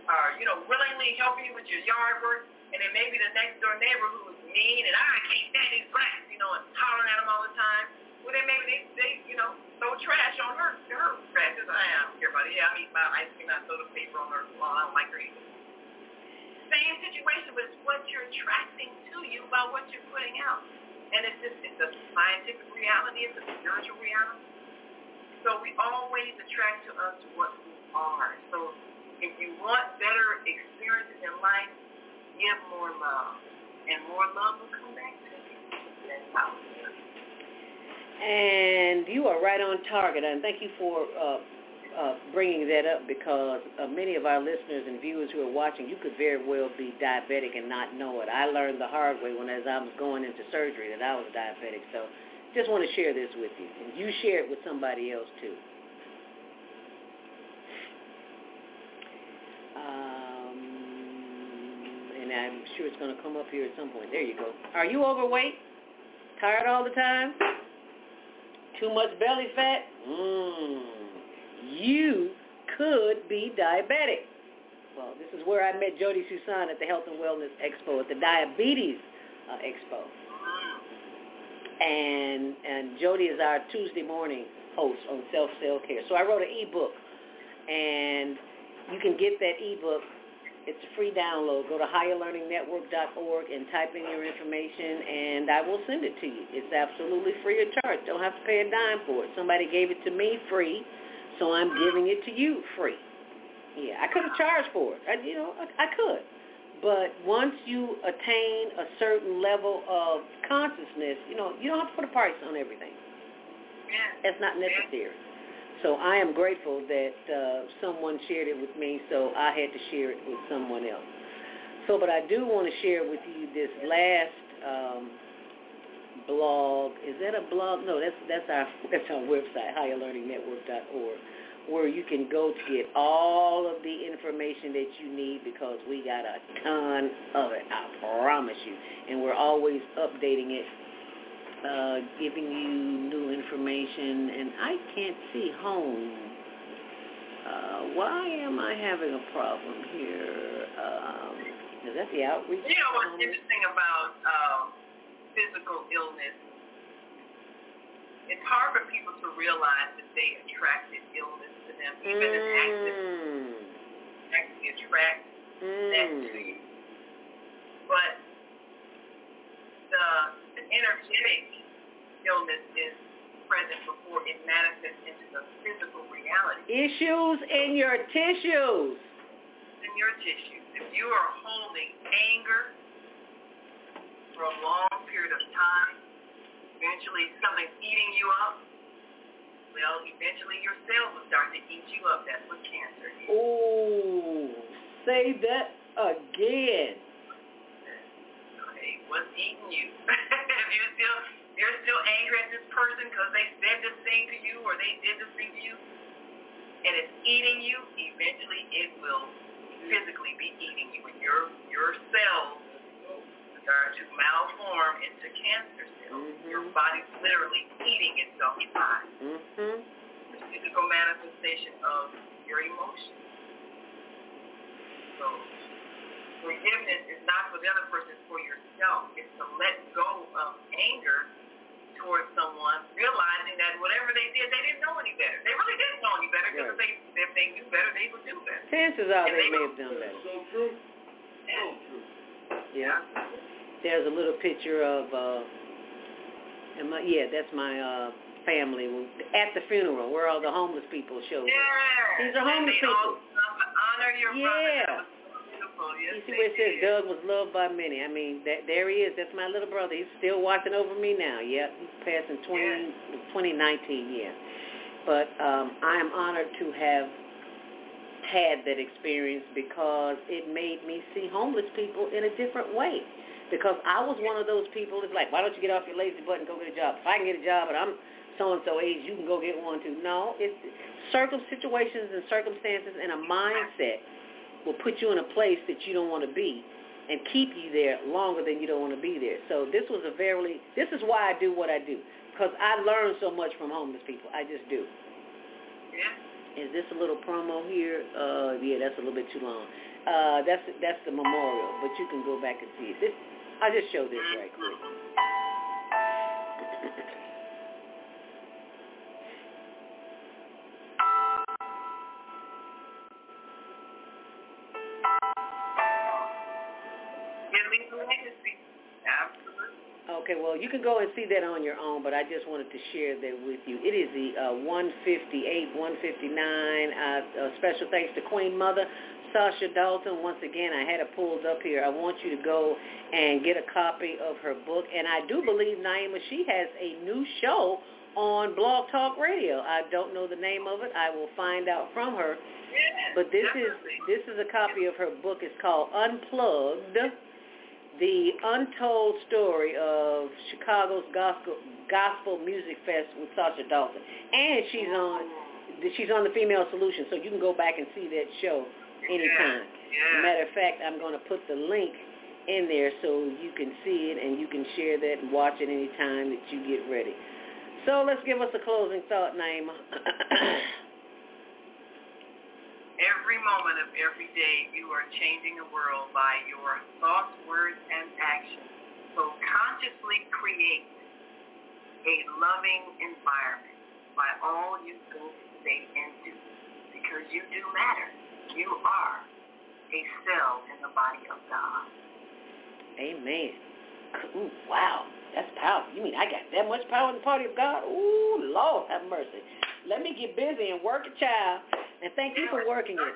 are, you know, willingly helping you with your yard work, and then maybe the next door neighbor who's mean and ah, I can't stand these blacks, you know, and hollering at them all the time, well then maybe they, they you know, throw trash on her, her trash, ah, because I don't care about it. Yeah, I'm eating my ice cream, I throw the paper on her, well, I don't like her either. Same situation, but it's what you're attracting to you by what you're putting out. And it's just, it's a scientific reality, it's a spiritual reality. So we always attract to us what we are. So if you want better experiences in life, give more love. And more love will come back to you. That's how it works. And you are right on target, and thank you for uh, uh, bringing that up because uh, many of our listeners and viewers who are watching, you could very well be diabetic and not know it. I learned the hard way when as I was going into surgery that I was diabetic, so just want to share this with you, and you share it with somebody else too. Um, and I'm sure it's going to come up here at some point. There you go. Are you overweight? Tired all the time? Too much belly fat? Mmm. You could be diabetic. Well, this is where I met Jody Susan at the Health and Wellness Expo, at the Diabetes uh, Expo. And and Jody is our Tuesday morning host on self cell care. So I wrote an ebook, and you can get that ebook. It's a free download. Go to higherlearningnetwork.org and type in your information, and I will send it to you. It's absolutely free of charge. Don't have to pay a dime for it. Somebody gave it to me free, so I'm giving it to you free. Yeah, I could have charged for it. I, you know, I, I could. But once you attain a certain level of consciousness, you know, you don't have to put a price on everything. That's not necessary. So I am grateful that uh, someone shared it with me, so I had to share it with someone else. So, but I do want to share with you this last um, blog. Is that a blog? No, that's that's our that's our website, higherlearningnetwork.org, where you can go to get all of the information that you need because we got a ton of it. I promise you, and we're always updating it uh, giving you new information, and I can't see home. Uh, why am I having a problem here? Um, is that the outreach? You know what's interesting about um, physical illness? It's hard for people to realize that they attracted illness them, even mm. as active actually attract mm. that to you. But the, the energetic illness is present before it manifests into the physical reality. Issues in your tissues. In your tissues. If you are holding anger for a long period of time, eventually something's eating you up, well, eventually your cells will start to eat you up. That's what cancer is. Oh, say that again. Okay, what's eating you? if you still you're still angry at this person because they said this thing to you or they did this thing to you, and it's eating you, eventually it will physically be eating you. And your your cells start to malform into cancer cells. Mm-hmm. Your body's literally eating itself alive. Mm-hmm. The physical manifestation of your emotions. So forgiveness is not for the other person, it's for yourself. It's to let go of anger towards someone, realizing that whatever they did, they didn't know any better. They really didn't know any better because right. they, if they knew better, they would do better. Chances are they, they may have done better. So true. So true. Yeah. There's a little picture of, uh, and my, yeah, that's my uh, family at the funeral where all the homeless people showed yeah. up. These are homeless people. honor your yeah. brother. Yes, you see where it says Doug was loved by many. I mean, that there he is. That's my little brother. He's still watching over me now. Yep, he's passed in 20, yeah. 2019, yeah. But um, I am honored to have had that experience because it made me see homeless people in a different way. Because I was one of those people that's like, why don't you get off your lazy butt and go get a job? If I can get a job and I'm so-and-so age, you can go get one too. No, it's circum situations and circumstances and a mindset will put you in a place that you don't want to be and keep you there longer than you don't want to be there. So this was a very, this is why I do what I do because I learn so much from homeless people. I just do. Yeah. Is this a little promo here? Uh, yeah, that's a little bit too long. Uh, that's that's the memorial, but you can go back and see it. This, I'll just show this right quick. Okay, well, you can go and see that on your own, but I just wanted to share that with you. It is the uh, 158, 159. Uh, uh, special thanks to Queen Mother, Sasha Dalton. Once again, I had it pulled up here. I want you to go and get a copy of her book. And I do believe, Naima, she has a new show on BlogTalkRadio. I don't know the name of it. I will find out from her. But this is this is a copy of her book. It's called Unplugged the untold story of Chicago's gospel gospel music fest with Sasha Dalton, and she's on she's on the Female Solution, so you can go back and see that show anytime. Yeah. Matter of fact, I'm going to put the link in there so you can see it and you can share that and watch it anytime that you get ready. So let's give us a closing thought, Naima. Every moment of every day, you are changing the world by your thoughts, words, and actions. So consciously create a loving environment by all you say, and do. Because you do matter. You are a cell in the body of God. Amen. Ooh, wow. That's powerful. You mean I got that much power in the party of God? Ooh, Lord have mercy. Let me get busy and work a child. And thank you for working it.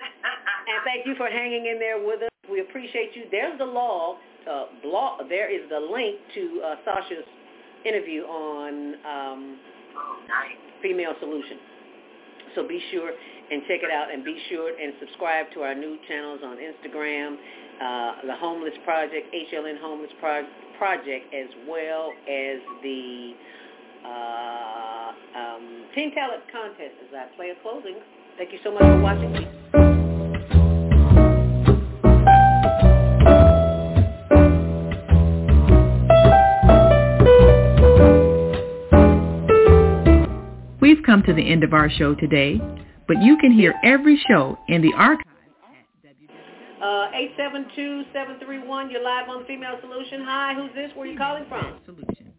And thank you for hanging in there with us. We appreciate you. There's the log. Uh, blog. There is the link to uh, Sasha's interview on um, Female Solution. So be sure and check it out and be sure and subscribe to our new channels on Instagram, uh, the Homeless Project, HLN Homeless Pro- Project, as well as the uh, um, Teen Talent Contest as I play a closing. Thank you so much for watching. We've come to the end of our show today but you can hear every show in the archive uh, 872-731, you're live on Female Solution. Hi, who's this? Where are you calling from? Solution.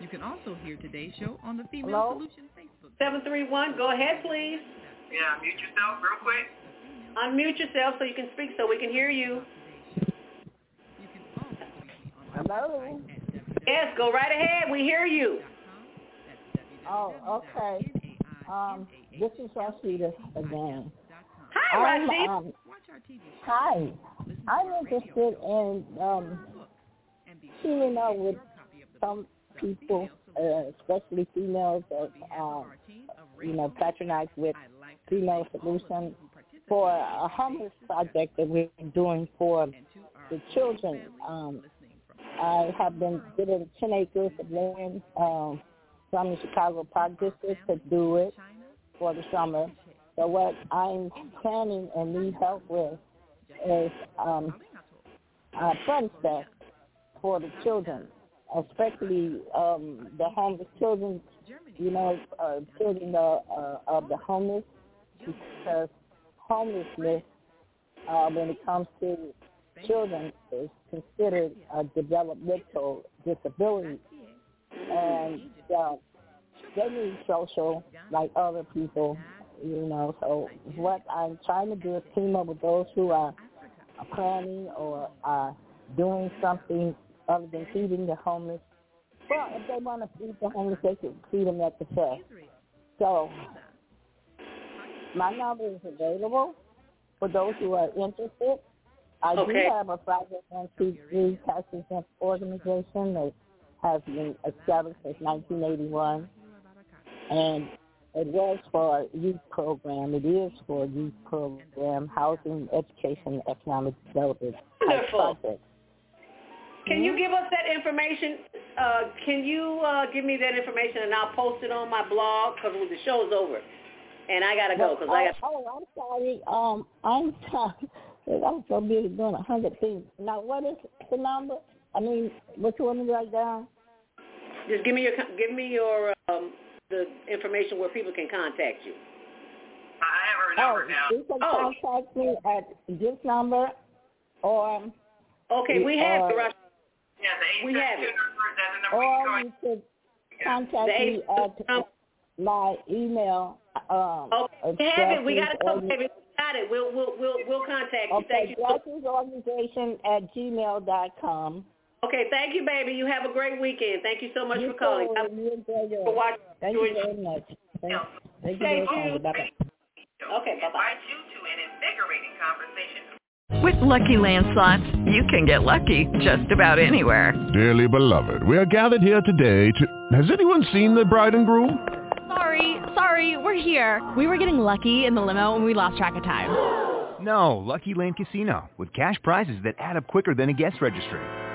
You can also hear today's show on the Female Hello? Solution Facebook. 731, go ahead, please. Yeah, mute yourself real quick. Unmute yourself so you can speak so we can hear you. Hello? Yes, go right ahead. We hear you. Oh, okay. Um, this is Rashida again. Hi, Rashida. Um, hi. I'm interested in um, teaming up with some people, uh, especially females that, um, you know, patronize with Female Solution for a homeless project that we're doing for the children. Um, I have been given 10 acres of land um, from the Chicago Park District to do it for the summer. So what I'm planning and need help with is um, uh, fun for the children, especially um, the homeless children, you know, uh, children uh, uh, of the homeless, because homelessness, uh, when it comes to children, is considered a developmental disability. And uh, they need social like other people, you know. So what I'm trying to do is team up with those who are planning or are doing something other than feeding the homeless. Well, if they want to feed the homeless, they can feed them at the church. So my number is available for those who are interested. I Okay. do have a 501c3 tax exempt organization that has been established since 1981, and it was for a youth program. It is for a youth program, housing, education, economic development. Wonderful. Can you give us that information? Uh, can you uh, give me that information and I'll post it on my blog because the show's over. And I got to go because I got Oh, I'm sorry. Um, I'm sorry. I'm so busy doing a hundred things. Now, what is the number? I mean, what you want me to write down? Just give me your give me your um, the information where people can contact you. I have her Oh, number now. you can contact me at this number, or Okay, we have or, the Rush. Yeah, the We have it. number, that's the number you or you could contact The me eight- at my email. Um, Okay, we have it. We got it. Okay, we got it. We'll we'll we'll we'll contact you. Okay, Thank you. Organization at gmail dot com. Okay, thank you, baby. You have a great weekend. Thank you so much You for calling. too. You For watching. Thank you very much. Thank, thank you very Thank much. Bye-bye. Okay, bye bye. invite you to an invigorating conversation. With Lucky Land Slots, you can get lucky just about anywhere. Dearly beloved, we are gathered here today to... Has anyone seen the bride and groom? Sorry, sorry, we're here. We were getting lucky in the limo and we lost track of time. No, Lucky Land Casino, with cash prizes that add up quicker than a guest registry.